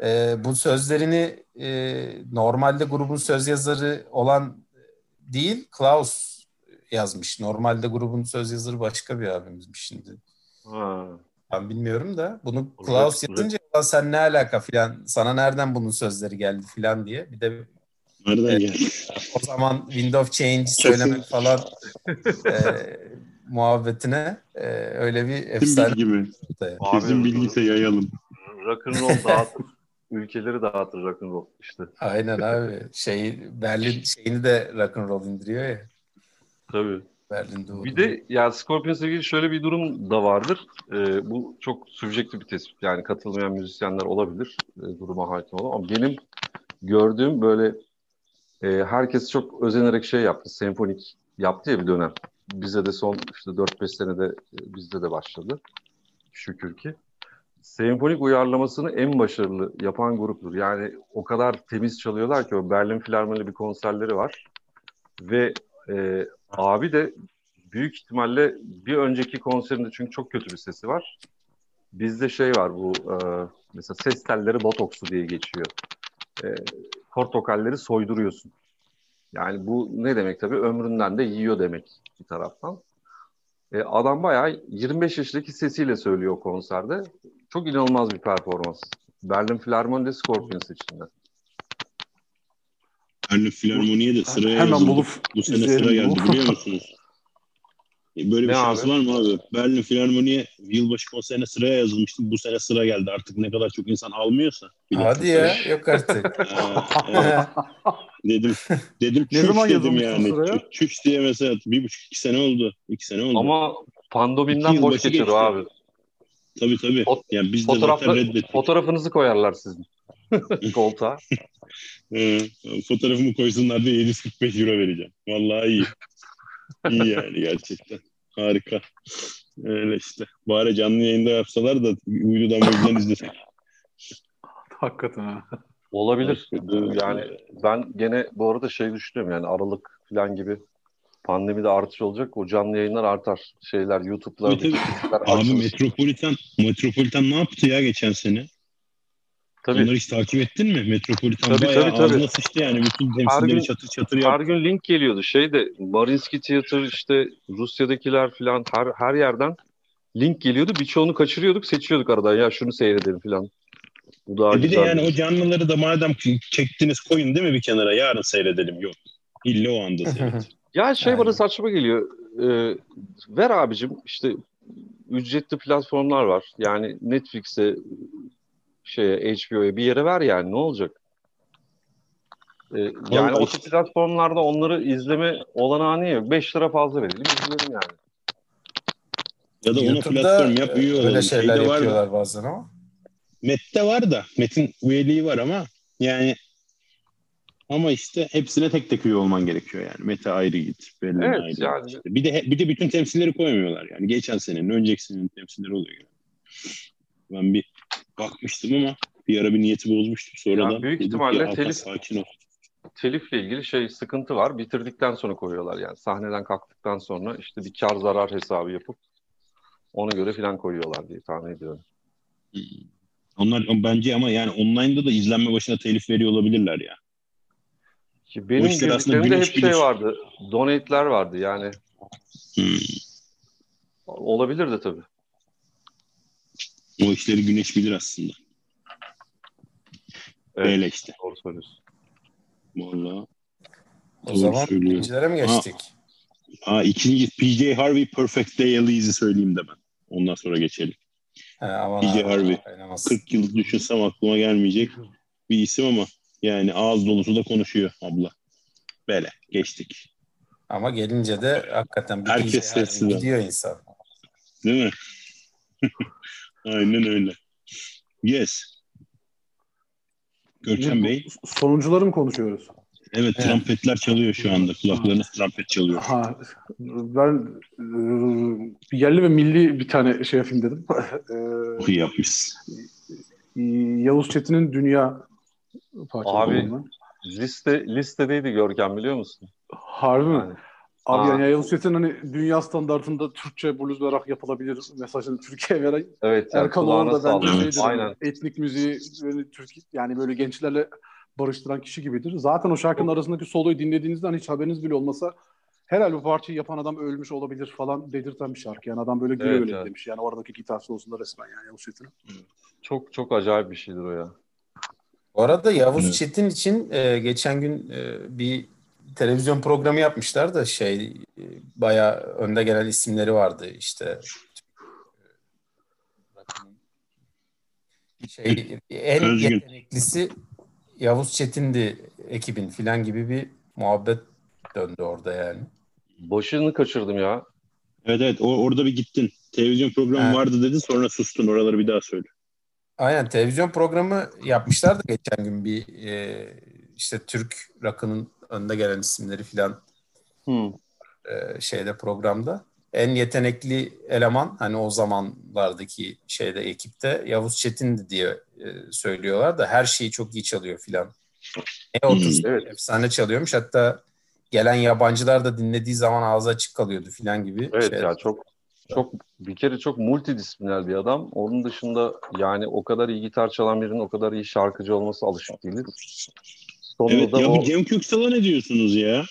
e, bu sözlerini e, normalde grubun söz yazarı olan değil Klaus yazmış. Normalde grubun söz yazarı başka bir abimizmiş şimdi. Ha. Ben bilmiyorum da bunu Klaus Red- yazınca "Ulan sen ne alaka filan sana nereden bunun sözleri geldi filan diye. Bir de Nereden Evet. geldi? o zaman Wind of Change söylemek falan e, muhabbetine e, öyle bir efsane ortaya. Abi, Kesin bilgiyse yayalım. Rock'n'roll dağıtır. ülkeleri dağıtır rock'n'roll işte. Aynen abi. Şey Berlin şeyini de rock'n'roll indiriyor ya. Tabii. Berlin doğru. Bir de yani Scorpions'la ilgili şöyle bir durum da vardır. Ee, bu çok subjektif bir tespit. Yani katılmayan müzisyenler olabilir e, duruma hakim olan. Ama benim gördüğüm böyle e, herkes çok özenerek şey yaptı. Senfonik yaptı ya bir dönem. Bize de son işte 4-5 senede e, bizde de başladı. Şükür ki. Senfonik uyarlamasını en başarılı yapan gruptur. Yani o kadar temiz çalıyorlar ki o Berlin Filarmoni bir konserleri var. Ve e, abi de büyük ihtimalle bir önceki konserinde çünkü çok kötü bir sesi var. Bizde şey var bu e, mesela ses telleri botokslu diye geçiyor. E, kort vokalleri soyduruyorsun. Yani bu ne demek tabii? Ömründen de yiyor demek bir taraftan. E, adam bayağı 25 yaşındaki sesiyle söylüyor konserde. Çok inanılmaz bir performans. Berlin Filarmoni'de Scorpions içinde. Berlin Filarmoni'ye de sıraya Hemen yazıldı. bulup Bu sene sıra geldi biliyor (laughs) musunuz? E, Böyle bir Ne şans abi? var mı abi? Berlin Filarmoni'ye yılbaşı konserine sıraya yazılmıştım. Bu sene sıra geldi. Artık ne kadar çok insan almıyorsa. bilet. Hadi ya yok artık. (laughs) Ee, dedim dedim Ne çüş zaman dedim yani. sıraya? Çüş, çüş diye mesela bir buçuk iki sene oldu. İki sene oldu. Ama yıl boş geçiyor abi. tabii tabii. Fot- yani biz de Fotoğrafla, zaten reddettik. fotoğrafınızı koyarlar sizin koltuğa. (laughs) Ee, fotoğrafımı koysunlar diye 745 euro vereceğim. Vallahi iyi. iyi yani gerçekten. Harika. Öyle işte. Bari canlı yayında yapsalar da uydudan uydudan izlesek. Hakikaten ha. Olabilir. Yani ben gene bu arada şey düşünüyorum yani Aralık falan gibi pandemide artış olacak. O canlı yayınlar artar. Şeyler YouTube'lar. Abi Metropolitan, Metropolitan ne yaptı ya geçen sene? Tabii. Onları hiç takip ettin mi? Metropolitan Tabii, bayağı tabii, tabii. ağzına sıçtı yani. Bütün Her temsilleri gün- çatır çatır Her yaptı. gün link geliyordu. Şey de Marinski Theater işte Rusya'dakiler falan her, her yerden link geliyordu. Birçoğunu kaçırıyorduk. Seçiyorduk aradan. Ya şunu seyredelim falan. Bu daha E bir de yani o canlıları da madem çektiniz koyun değil mi bir kenara? Yarın seyredelim. Yok. İlle o anda seyret. (laughs) Ya şey Aynen. bana saçma geliyor. Ee, ver abicim işte ücretli platformlar var. Yani Netflix'e şeye HBO'ya bir yere ver yani ne olacak? Ee, yani Vallahi o işte. platformlarda onları izleme olanağı yok? 5 lira fazla verelim izleyelim yani. ya da ona platform yap üye olalım. böyle şeyler Şeyde var da- yapıyorlar bazen ama. Met'te var da Met'in üyeliği var ama yani ama işte hepsine tek tek üye olman gerekiyor yani. Met'e ayrı git. Belli Evet, ayrı yani- git. İşte Bir de bir de bütün temsilleri koymuyorlar yani. Geçen senenin, önceki senenin temsilleri oluyor yani. Ben bir bakmıştım ama bir ara bir niyeti bozmuştum. Sonra Yani da büyük ihtimalle ki, telif- sakin ol. Telifle ilgili şey sıkıntı var. Bitirdikten sonra koyuyorlar yani. Sahneden kalktıktan sonra işte bir kar zarar hesabı yapıp ona göre falan koyuyorlar diye tahmin ediyorum. Onlar bence ama yani online'da da izlenme başına telif veriyor olabilirler ya. Ki benim girdiklerimde hep şey bilir. vardı. Donate'ler vardı yani. Hmm. Olabilir de tabii. O işleri güneş bilir aslında. Evet. Öyle işte. Doğru söylüyorsun. Vallahi. O zaman söylüyor. ikincilere mi geçtik? Aa, ikinci PJ Harvey Perfect Day Elite'i söyleyeyim de ben. Ondan sonra geçelim. He, aman PJ abi, Harvey. oynamaz. 40 yıl düşünsem aklıma gelmeyecek bir isim ama yani ağız dolusu da konuşuyor abla. Böyle geçtik. Ama gelince de hakikaten bir Herkes DJ Harvey gidiyor insan. Değil mi? Aynen öyle. Yes. Görkem Bey. Sonuncuları mı konuşuyoruz? Evet Evet. trompetler çalıyor şu anda. Kulaklarınız trompet çalıyor. Ha, ben e, yerli ve milli bir tane şey yapayım dedim. (laughs) E, Çok iyi yapmışsın. Yavuz Çetin'in Dünya Abi liste listedeydi Görkem biliyor musun? Harbi mi? Abi yani Yavuz Çetin hani dünya standartında Türkçe blues rock yapılabilir mesajını Türkiye'ye veren evet, yani Erkan Oğan da bence şeydir. Aynen. Etnik müziği böyle Türk yani böyle gençlerle barıştıran kişi gibidir. Zaten o şarkının arasındaki soloyu dinlediğinizde hani hiç haberiniz bile olmasa herhalde bu parçayı yapan adam ölmüş olabilir falan dedirten bir şarkı. Yani adam böyle güle evet, güle evet. demiş. Yani oradaki gitar solosunda resmen yani Yavuz Çetin'in. Çok çok acayip bir şeydir o ya. Bu arada Yavuz evet. Çetin için e, geçen gün e, bir televizyon programı yapmışlar da şey e, bayağı önde gelen isimleri vardı işte şey en Özgün. yeteneklisi Yavuz Çetin'di ekibin filan gibi bir muhabbet döndü orada yani. Başını kaçırdım ya. Evet evet o, orada bir gittin. Televizyon programı ha. vardı dedin sonra sustun. Oraları bir daha söyle. Aynen televizyon programı yapmışlardı geçen gün bir e, işte Türk rakının önde gelen isimleri filan hmm. e, şeyde programda. En yetenekli eleman hani o zamanlardaki şeyde ekipte Yavuz Çetin'di diye e, söylüyorlar da her şeyi çok iyi çalıyor filan. E30 hmm, evet. efsane çalıyormuş. Hatta gelen yabancılar da dinlediği zaman ağzı açık kalıyordu filan gibi. Evet şey. ya çok çok bir kere çok multidisipliner bir adam. Onun dışında yani o kadar iyi gitar çalan birinin o kadar iyi şarkıcı olması alışık değiliz. Sonunda evet ya o... Cem Köksal'a ne diyorsunuz ya?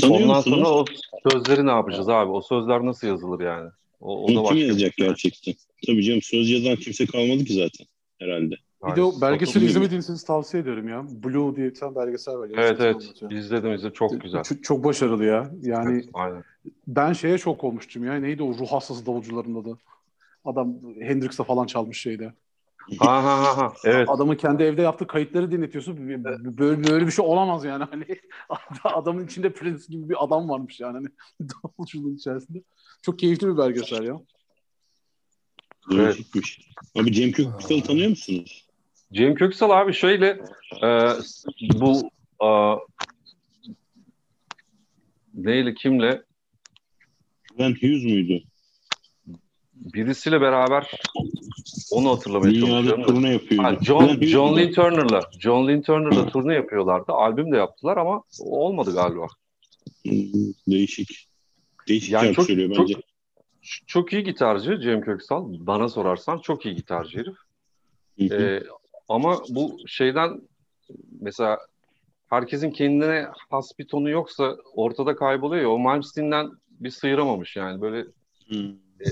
Tanıyor Ondan musunuz? sonra o sözleri ne yapacağız abi? O sözler nasıl yazılır yani? O, o da kim yazacak şey. gerçekten? Tabii canım söz yazan kimse kalmadı ki zaten herhalde. Bir de o belgeseli izlemediyseniz tavsiye ederim ya. Blue diye bir tane belgesel var. Evet evet anlatıyor. izledim izledim çok güzel. Çok, çok başarılı ya. Yani evet, aynen. ben şeye çok olmuştum ya. Neydi o ruh hastası davulcuların adı? Adam Hendrix'e falan çalmış şeyde. Ha ha ha ha. Evet. Adamın kendi evde yaptığı kayıtları dinletiyorsun. Böyle böyle bir şey olamaz yani. Hani (laughs) adamın içinde Prince gibi bir adam varmış yani hani (laughs) davulculuğun içerisinde. Çok keyifli bir belgesel ya. Evet. Abi Cem Köksal'ı tanıyor musunuz? Cem Köksal abi şöyle e, bu e, neyle kimle? Ben Hughes muydu? Birisiyle beraber onu hatırlamaya Dünyada çalışıyorum. turne yapıyordu. Ha, John, (laughs) John Lynn Turner'la John Lynn Turner'la turne yapıyorlardı. Albüm de yaptılar ama olmadı galiba. Hmm, değişik. Değişik yani çok, söylüyor bence. Çok, çok iyi gitarcı Cem Köksal. Bana sorarsan çok iyi gitarcı herif. ee, ama bu şeyden mesela herkesin kendine has bir tonu yoksa ortada kayboluyor ya. O Malmsteen'den bir sıyıramamış yani. Böyle hmm. e,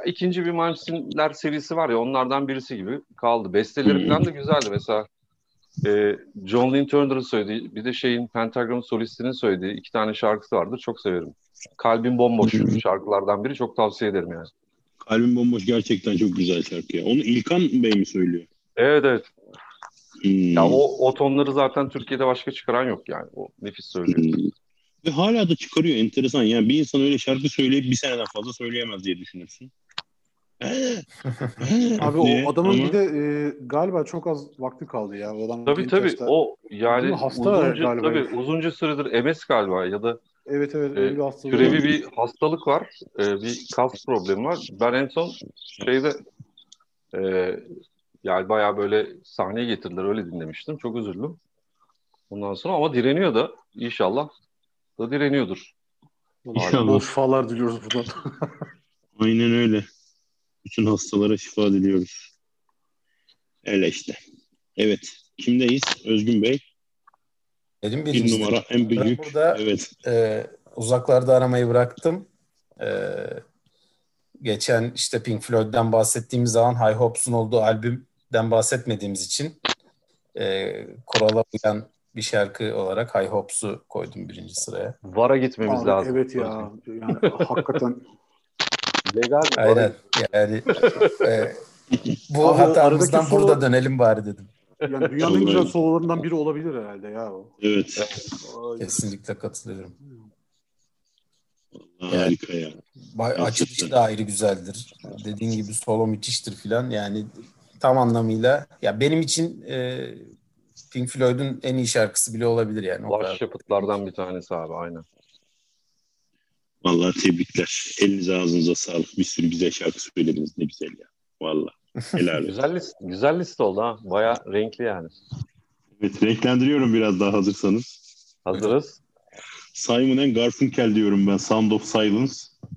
ya ikinci bir Malmsteen'ler serisi var ya onlardan birisi gibi kaldı. Besteleri falan da güzeldi. Mesela e, John Lynn Turner'ın söylediği bir de şeyin Pentagram solistinin söylediği iki tane şarkısı vardı. Çok severim. Kalbim bomboş şarkılardan biri. Çok tavsiye ederim yani. Kalbim bomboş gerçekten çok güzel şarkı ya. Onu İlkan Bey mi söylüyor? Evet evet. Hmm. Ya o, o tonları zaten Türkiye'de başka çıkaran yok yani. O nefis söylüyor. Hmm. Ve hala da çıkarıyor enteresan. Yani bir insan öyle şarkı söyleyip bir seneden fazla söyleyemez diye düşünürsün. Abi o adamın Ama... bir de e, galiba çok az vakti kaldı ya. O adam tabii tabii yaşta... o yani hasta uzunca, galiba. Tabii, uzunca süredir MS galiba ya da Evet evet e, bir hastalık. Türevi bir hastalık var. E, bir kas problemi var. Ben en son şeyde e, yani bayağı böyle sahneye getirdiler öyle dinlemiştim. Çok üzüldüm. Ondan sonra ama direniyor da inşallah da direniyordur. İnşallah. Bol şifalar diliyoruz buradan. (laughs) Aynen öyle. Bütün hastalara şifa diliyoruz. Öyle işte. Evet. Kimdeyiz? Özgün Bey. Benim bir numara en büyük. Ben burada evet. e, uzaklarda aramayı bıraktım. E, geçen işte Pink Floyd'den bahsettiğimiz zaman High Hopes'un olduğu albümden bahsetmediğimiz için e, kurala uyan bir şarkı olarak High Hopes'u koydum birinci sıraya. Vara gitmemiz Abi, lazım. Evet ya. Yani hakikaten legal Aynen. Yani (laughs) e, bu Abi, hatamızdan burada solo... dönelim bari dedim. Yani dünyanın en güzel sololarından biri olabilir herhalde ya o. Evet. Kesinlikle katılıyorum. Harika ya. Açılışı da ayrı güzeldir. Dediğin gibi solo müthiştir filan. Yani tam anlamıyla ya benim için e, Pink Floyd'un en iyi şarkısı bile olabilir yani. Başyapıtlardan bir tanesi abi aynen. Vallahi tebrikler. Elinize ağzınıza sağlık. Bir sürü güzel şarkı söylediniz. Ne güzel ya. Vallahi. Helal (laughs) güzel, list, güzel liste oldu ha. Baya renkli yani. Evet renklendiriyorum biraz daha hazırsanız. Hazırız. Simon and Garfunkel diyorum ben. Sound of Silence.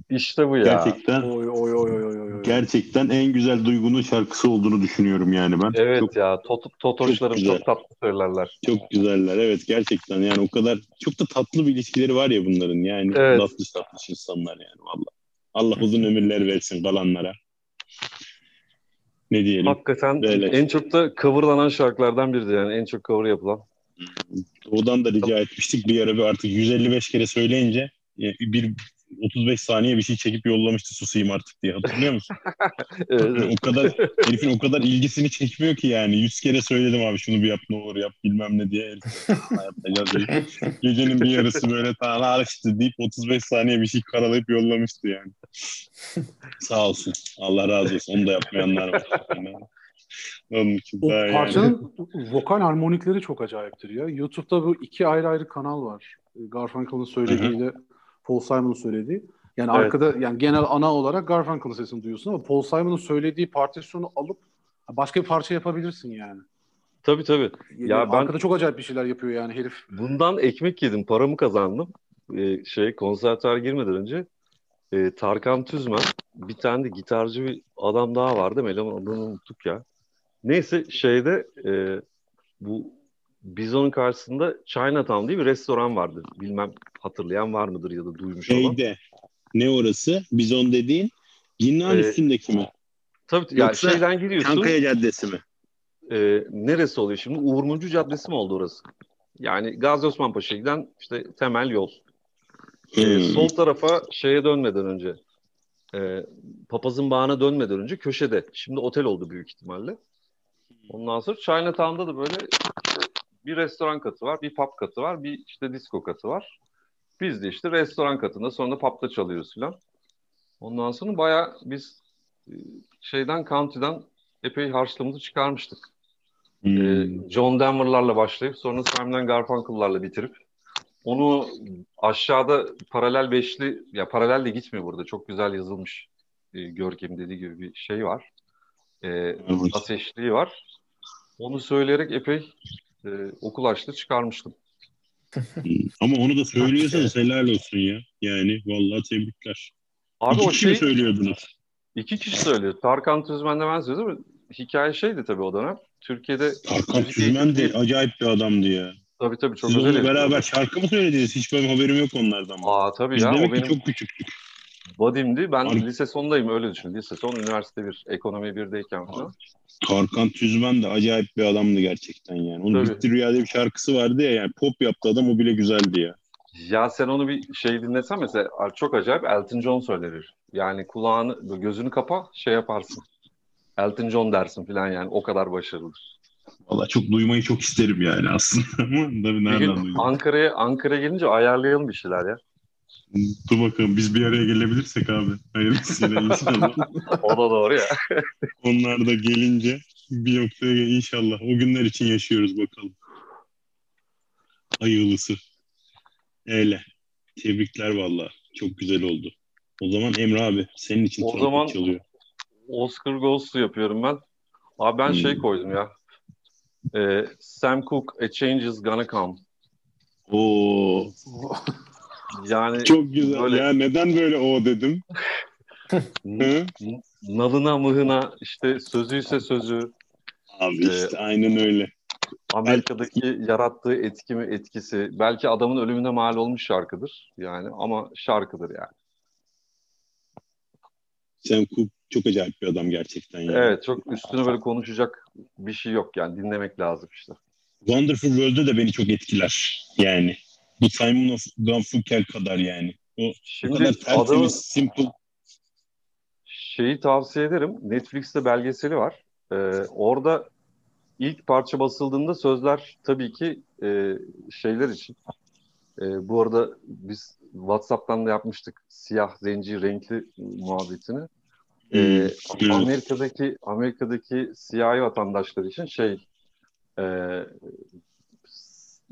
İşte bu ya. Gerçekten oy oy oy oy. Gerçekten en güzel duygunun şarkısı olduğunu düşünüyorum yani ben. Evet Çok, ya. Tot Totoşlarım çok çok, tatlı söylerler. çok güzeller. Evet gerçekten yani o kadar çok da tatlı bir ilişkileri var ya bunların yani. Evet. Tatlış tatlış insanlar yani valla. Allah uzun ömürler versin kalanlara. Ne diyelim? Hakikaten Böyle. en çok da coverlanan şarkılardan biridir yani. En çok cover yapılan. Doğu'dan da rica etmiştik. Bir ara bir artık 155 kere söyleyince e, bir 35 saniye bir şey çekip yollamıştı susayım artık diye. Hatırlıyor musun? (laughs) Evet, Yani evet. o kadar herifin o kadar ilgisini çekmiyor ki yani. 100 kere söyledim abi şunu bir yap ne olur yap bilmem ne diye. Herif, "Ha, yapacağız deyip, Gecenin bir yarısı böyle tamam al işte deyip 35 saniye bir şey karalayıp yollamıştı yani. Sağ olsun. Allah razı olsun. Onu da yapmayanlar var. Yani. Onun için O daha yani. parçanın vokal harmonikleri çok acayiptir ya. YouTube'da bu iki ayrı ayrı kanal var. Garfunkel'ın söylediğiyle Paul Simon'ın söylediği. Yani Evet. arkada yani genel ana olarak Garfunkel'ın sesini duyuyorsun ama Paul Simon'ın söylediği partisyonu alıp başka bir parça yapabilirsin yani. Tabii tabii. Ya ben- arkada çok acayip bir şeyler yapıyor yani herif. Bundan ekmek yedim. Paramı kazandım. Ee, şey konservatuar girmeden önce e, Tarkan Tüzmen bir tane de gitarcı bir adam daha vardı. Eleman adını unuttuk ya. Neyse şeyde e, bu Bizon'un karşısında Chinatown diye bir restoran vardı. Bilmem hatırlayan var mıdır ya da duymuş olan. Şeyde ne orası? Bizon dediğin Ginna'nın Ee, üstündeki mi? Tabii ya Yoksa şeyden giriyorsun. Çankaya Caddesi mi? e, neresi oluyor şimdi? Uğur Mumcu Caddesi mi oldu orası? Yani Gazi Osman Paşa'ya giden işte temel yol. E, Hmm. sol tarafa şeye dönmeden önce e, papazın bağına dönmeden önce köşede. Şimdi otel oldu büyük ihtimalle. Ondan sonra Chinatown'da da böyle bir restoran katı var, bir pub katı var, bir işte disco katı var. Biz de işte restoran katında sonra da pub'da çalıyoruz falan. Ondan sonra bayağı biz e, şeyden county'den epey harçlığımızı çıkarmıştık. Hmm. Ee, John Denver'larla başlayıp sonra Simon Garfunkel'larla bitirip onu aşağıda paralel beşli ya paralel de gitmiyor burada. Çok güzel yazılmış e, Görkem'in dediği gibi bir şey var. E, Evet. bas eşliği var. Onu söyleyerek epey e, okul açtı çıkarmıştım. Ama onu da söylüyorsanız helal olsun ya. Yani vallahi tebrikler. Abi İki o kişi mi şey söylüyordunuz? iki kişi söylüyor. Tarkan Tüzmen'le ben söyledim ama hikaye şeydi tabii o dönem. Türkiye'de Tarkan Tüzmen de acayip bir adamdı ya. Tabii tabii çok Siz özel. beraber şarkı mı söylediniz? Hiç benim haberim yok onlardan. Aa tabii Biz ya demek ki benim çok küçüktük. Vadim'di. Ben Ar- lise sondayım öyle düşün. Lise son, üniversite bir, ekonomi birdeyken falan. Tarkan Tüzmen de acayip bir adamdı gerçekten yani. Onun Tabii. Bitti Rüya diye bir şarkısı vardı ya yani pop yaptı adam o bile güzeldi ya. Ya sen onu bir şey dinlesen mesela çok acayip Elton John söylenir. Yani kulağını, gözünü kapa şey yaparsın. Elton John dersin falan yani o kadar başarılıdır. Valla çok duymayı çok isterim yani aslında (laughs) tabii Bir nereden gün duydum. Ankara'ya Ankara'ya gelince ayarlayalım bir şeyler ya. Dur bakalım biz bir araya gelebilirsek abi. Hayırlısıyla inşallah. O da doğru ya. Onlar da gelince bir noktaya inşallah. O günler için yaşıyoruz bakalım. Hayırlısı. Öyle. Tebrikler valla. Çok güzel oldu. O zaman Emre abi senin için O zaman- çalıyor. Oscar Ghost'u yapıyorum ben. Abi ben şey Hmm. koydum ya. Ee, Sam Cooke, A Change Is Gonna Come. Oo, (laughs) Yani çok güzel. Böyle- Ya neden böyle o dedim? (laughs) Nalına mıhına işte sözüyse sözü Abi Ee, işte aynen öyle. Amerika'daki yarattığı etki mi etkisi belki adamın ölümüne mal olmuş şarkıdır yani ama şarkıdır yani. Sam Cooke çok acayip bir adam gerçekten. Yani. Evet çok üstüne böyle konuşacak bir şey yok yani dinlemek lazım işte. Wonderful World'de de beni çok etkiler. Yani. Bu Simon of Garfunkel kadar yani. O, o Şimdi kadar adamın tertemiz, simple. şeyi tavsiye ederim. Netflix'te belgeseli var. Ee, orada ilk parça basıldığında sözler tabii ki e, şeyler için. E, bu arada biz WhatsApp'tan da yapmıştık siyah, zenci, renkli muhabbetini. E. Amerika'daki Amerika'daki siyahi vatandaşlar için şey e,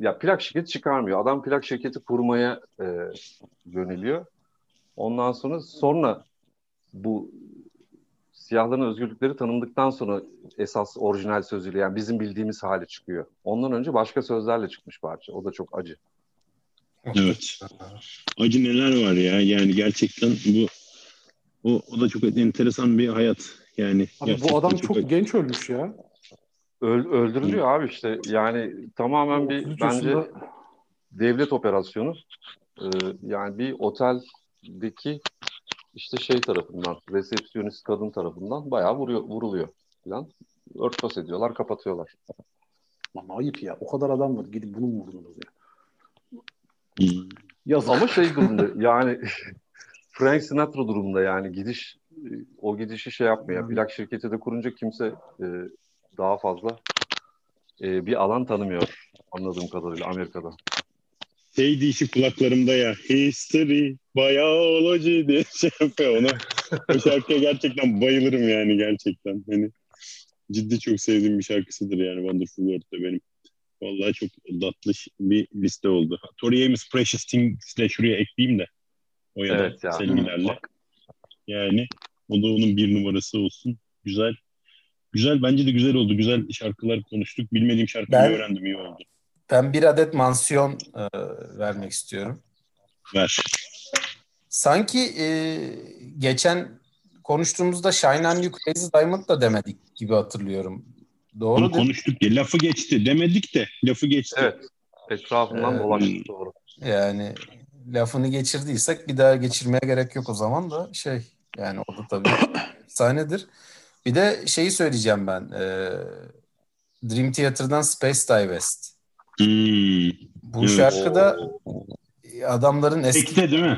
ya plak şirketi çıkarmıyor. Adam plak şirketi kurmaya e, yöneliyor. Ondan sonra sonra bu siyahların özgürlükleri tanındıktan sonra esas orijinal sözüyle yani bizim bildiğimiz hali çıkıyor. Ondan önce başka sözlerle çıkmış parça. O da çok acı. Evet. Acı neler var ya yani gerçekten bu o, o da çok enteresan bir hayat yani. Abi bu adam çok, çok genç ölmüş ya. Öl, öldürülüyor abi işte yani tamamen bir bence devlet operasyonu. Ee, yani bir oteldeki işte şey tarafından, resepsiyonist kadın tarafından bayağı vuruyor, vuruluyor falan. Örtbas ediyorlar, kapatıyorlar. Ama ayıp ya. O kadar adam var. Gidip bunu mu vurdunuz ya? Hmm. Yaz ama şey durumda (laughs) yani (laughs) Frank Sinatra durumunda yani gidiş o gidişi şey yapmıyor. Hmm. Plak şirketi de kurunca kimse e, daha fazla e, bir alan tanımıyor anladığım kadarıyla Amerika'da. Şey dişi kulaklarımda ya History, Biology diye şey yapıyor ona. o şarkıya gerçekten bayılırım yani gerçekten. Hani ciddi çok sevdiğim bir şarkısıdır yani Wonderful World'da benim. Vallahi çok tatlı bir liste oldu. Tori Amos Precious Things'le şuraya ekleyeyim de. O ya evet da ya. sevgilerle. Yani o da onun bir numarası olsun. Güzel. Güzel bence de güzel oldu. Güzel şarkılar konuştuk. Bilmediğim şarkıları ben, öğrendim iyi oldu. Ben bir adet mansiyon e, vermek istiyorum. Ver. Sanki e, geçen konuştuğumuzda Shine on You Crazy Diamond da demedik gibi hatırlıyorum. Doğru Onu konuştuk ya. Lafı geçti. Demedik de lafı geçti. Evet. Etrafından ee, dolaştık doğru. Yani lafını geçirdiysek bir daha geçirmeye gerek yok o zaman da şey yani o da tabii (coughs) sahnedir. Bir de şeyi söyleyeceğim ben. E, Dream Theater'dan Space Divest. Hmm. Bu evet. şarkıda adamların eski Ekte, değil mi?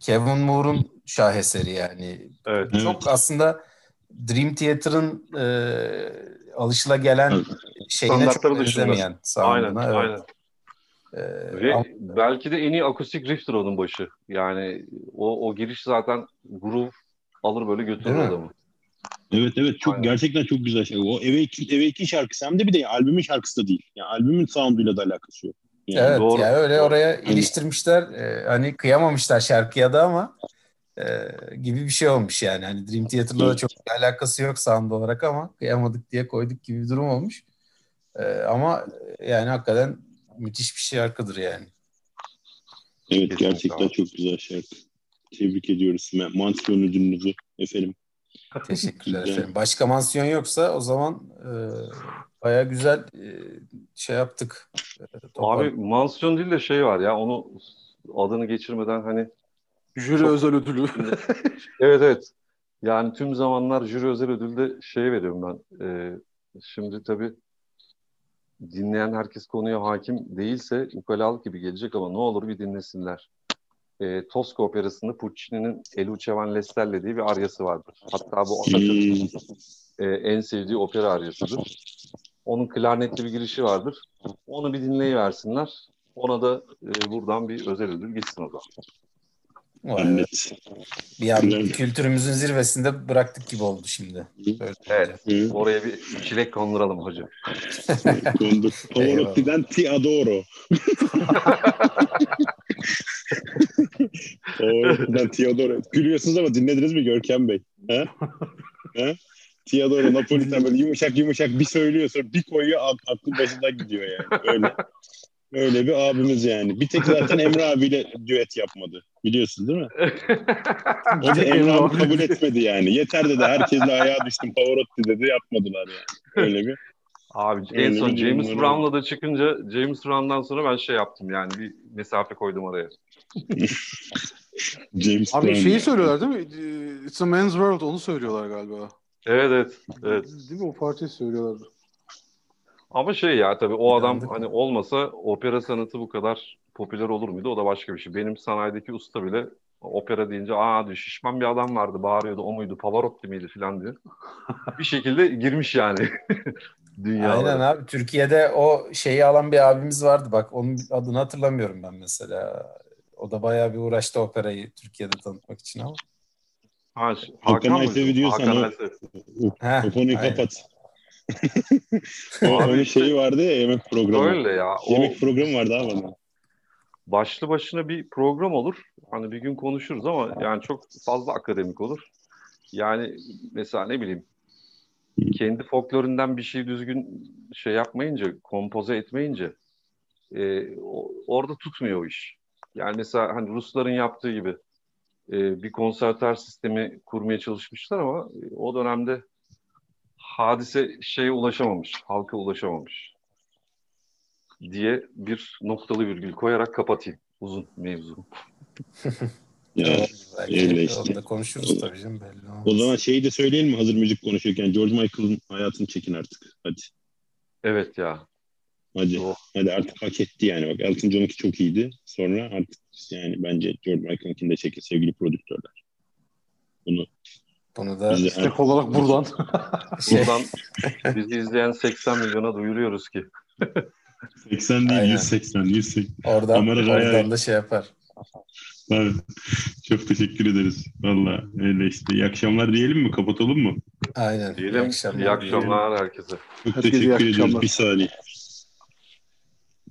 Kevin Moore'un şaheseri yani. Evet. Çok evet. aslında Dream Theater'ın e, alışıla gelen evet. şeyine çok benzemeyen sound'una. Aynen, evet. aynen. Ee, Ve ama... belki de en iyi akustik riff'tir onun başı. Yani o, o giriş zaten groove alır böyle götürür adamı. Evet evet çok Aynen. gerçekten çok güzel şey. O Awaken, Awaken şarkısı hem de bir de albümün şarkısı da değil. Yani albümün sounduyla da alakası yok. Yani. Evet doğru. yani öyle oraya iliştirmişler. Ee, hani kıyamamışlar şarkıya da ama e, gibi bir şey olmuş yani. Hani Dream Theater'la evet. da çok alakası yok sound olarak ama kıyamadık diye koyduk gibi bir durum olmuş. E, ama yani hakikaten müthiş bir şarkıdır yani. Evet gerçekten çok güzel şarkı. Tebrik ediyoruz. Mansiyon ödülünüzü efendim. Teşekkürler efendim. Başka mansiyon yoksa o zaman e, baya güzel e, şey yaptık. E, Abi mansiyon değil de şey var ya onu adını geçirmeden hani jüri çok... özel ödülü. (laughs) evet evet. Yani tüm zamanlar jüri özel ödülde şey veriyorum ben. E, şimdi tabii dinleyen herkes konuya hakim değilse ukalalık gibi gelecek ama ne olur bir dinlesinler e, Tosca operasında Puccini'nin Eluce van Lester'le diye bir aryası vardır. Hatta bu Atatürk'ün e, en sevdiği opera aryasıdır. Onun klarnetli bir girişi vardır. Onu bir dinleyiversinler. Ona da e, buradan bir özel ödül gitsin o zaman. Evet. Bir an kültürümüzün zirvesinde bıraktık gibi oldu şimdi. Böyle evet. Hı. Oraya bir çilek konduralım hocam. Kondur. Pavarotti'den Ti (laughs) Ti adoro. Gülüyorsunuz ama dinlediniz mi Görkem Bey? Ha? ha? Theodoro Napoli'den böyle yumuşak yumuşak bir söylüyor sonra bir koyuyor aklı başından gidiyor yani. Öyle. Öyle bir abimiz yani. Bir tek zaten Emre abiyle düet yapmadı. Biliyorsun değil mi? o da Emre abi kabul etmedi yani. Yeter dedi. Herkesle ayağa düştüm. Pavarotti dedi. Yapmadılar yani. Öyle bir. Abi en son James Brown'la da çıkınca James Brown'dan sonra ben şey yaptım yani bir mesafe koydum oraya. (laughs) James Abi Brown. şeyi söylüyorlar değil mi? It's a man's world onu söylüyorlar galiba. Evet evet. evet. Değil mi o parçayı söylüyorlar. Ama şey ya tabii o adam hani olmasa opera sanatı bu kadar popüler olur muydu? O da başka bir şey. Benim sanayideki usta bile opera deyince aa diyor şişman bir adam vardı bağırıyordu o muydu Pavarotti miydi falan diyor. (laughs) bir şekilde girmiş yani dünya. Aynen abi Türkiye'de o şeyi alan bir abimiz vardı bak onun adını hatırlamıyorum ben mesela. O da bayağı bir uğraştı operayı Türkiye'de tanıtmak için ama. Ha, Hakan, Aysevi diyorsan Hakan (laughs) o, o konuyu kapat o, onun şeyi vardı ya yemek programı. Öyle ya. Yemek o, programı vardı abi. Başlı başına bir program olur. Hani bir gün konuşuruz ama yani çok fazla akademik olur. Yani mesela ne bileyim kendi folklorundan bir şey düzgün şey yapmayınca, kompoze etmeyince e, orada tutmuyor o iş. Yani mesela hani Rusların yaptığı gibi e, bir konserter sistemi kurmaya çalışmışlar ama e, o dönemde hadise şeye ulaşamamış, halka ulaşamamış diye bir noktalı virgül koyarak kapatayım uzun mevzu. (laughs) Ya, öyle işte. Konuşuruz tabii canım belli olmaz. o zaman şeyi de söyleyelim mi hazır müzik konuşurken George Michael'ın hayatını çekin artık. Hadi. Evet ya. Hadi. Doğru. Hadi artık hak etti yani. Bak Elton John'unki çok iyiydi. Sonra artık yani bence George Michael'ınkini de çekin sevgili prodüktörler. Bunu Bunu da İstek olarak buradan. şey, (laughs) Buradan bizi izleyen 80 milyona duyuruyoruz ki 80 değil Aynen. 180 180. oradan, Kamera oradan da şey yapar. Abi, çok teşekkür ederiz. Valla öyle işte. İyi akşamlar diyelim mi? Kapatalım mı? Aynen. diyelim. İyi akşamlar herkese. Çok Herkese iyi teşekkür ediyoruz. akşamlar. Bir saniye.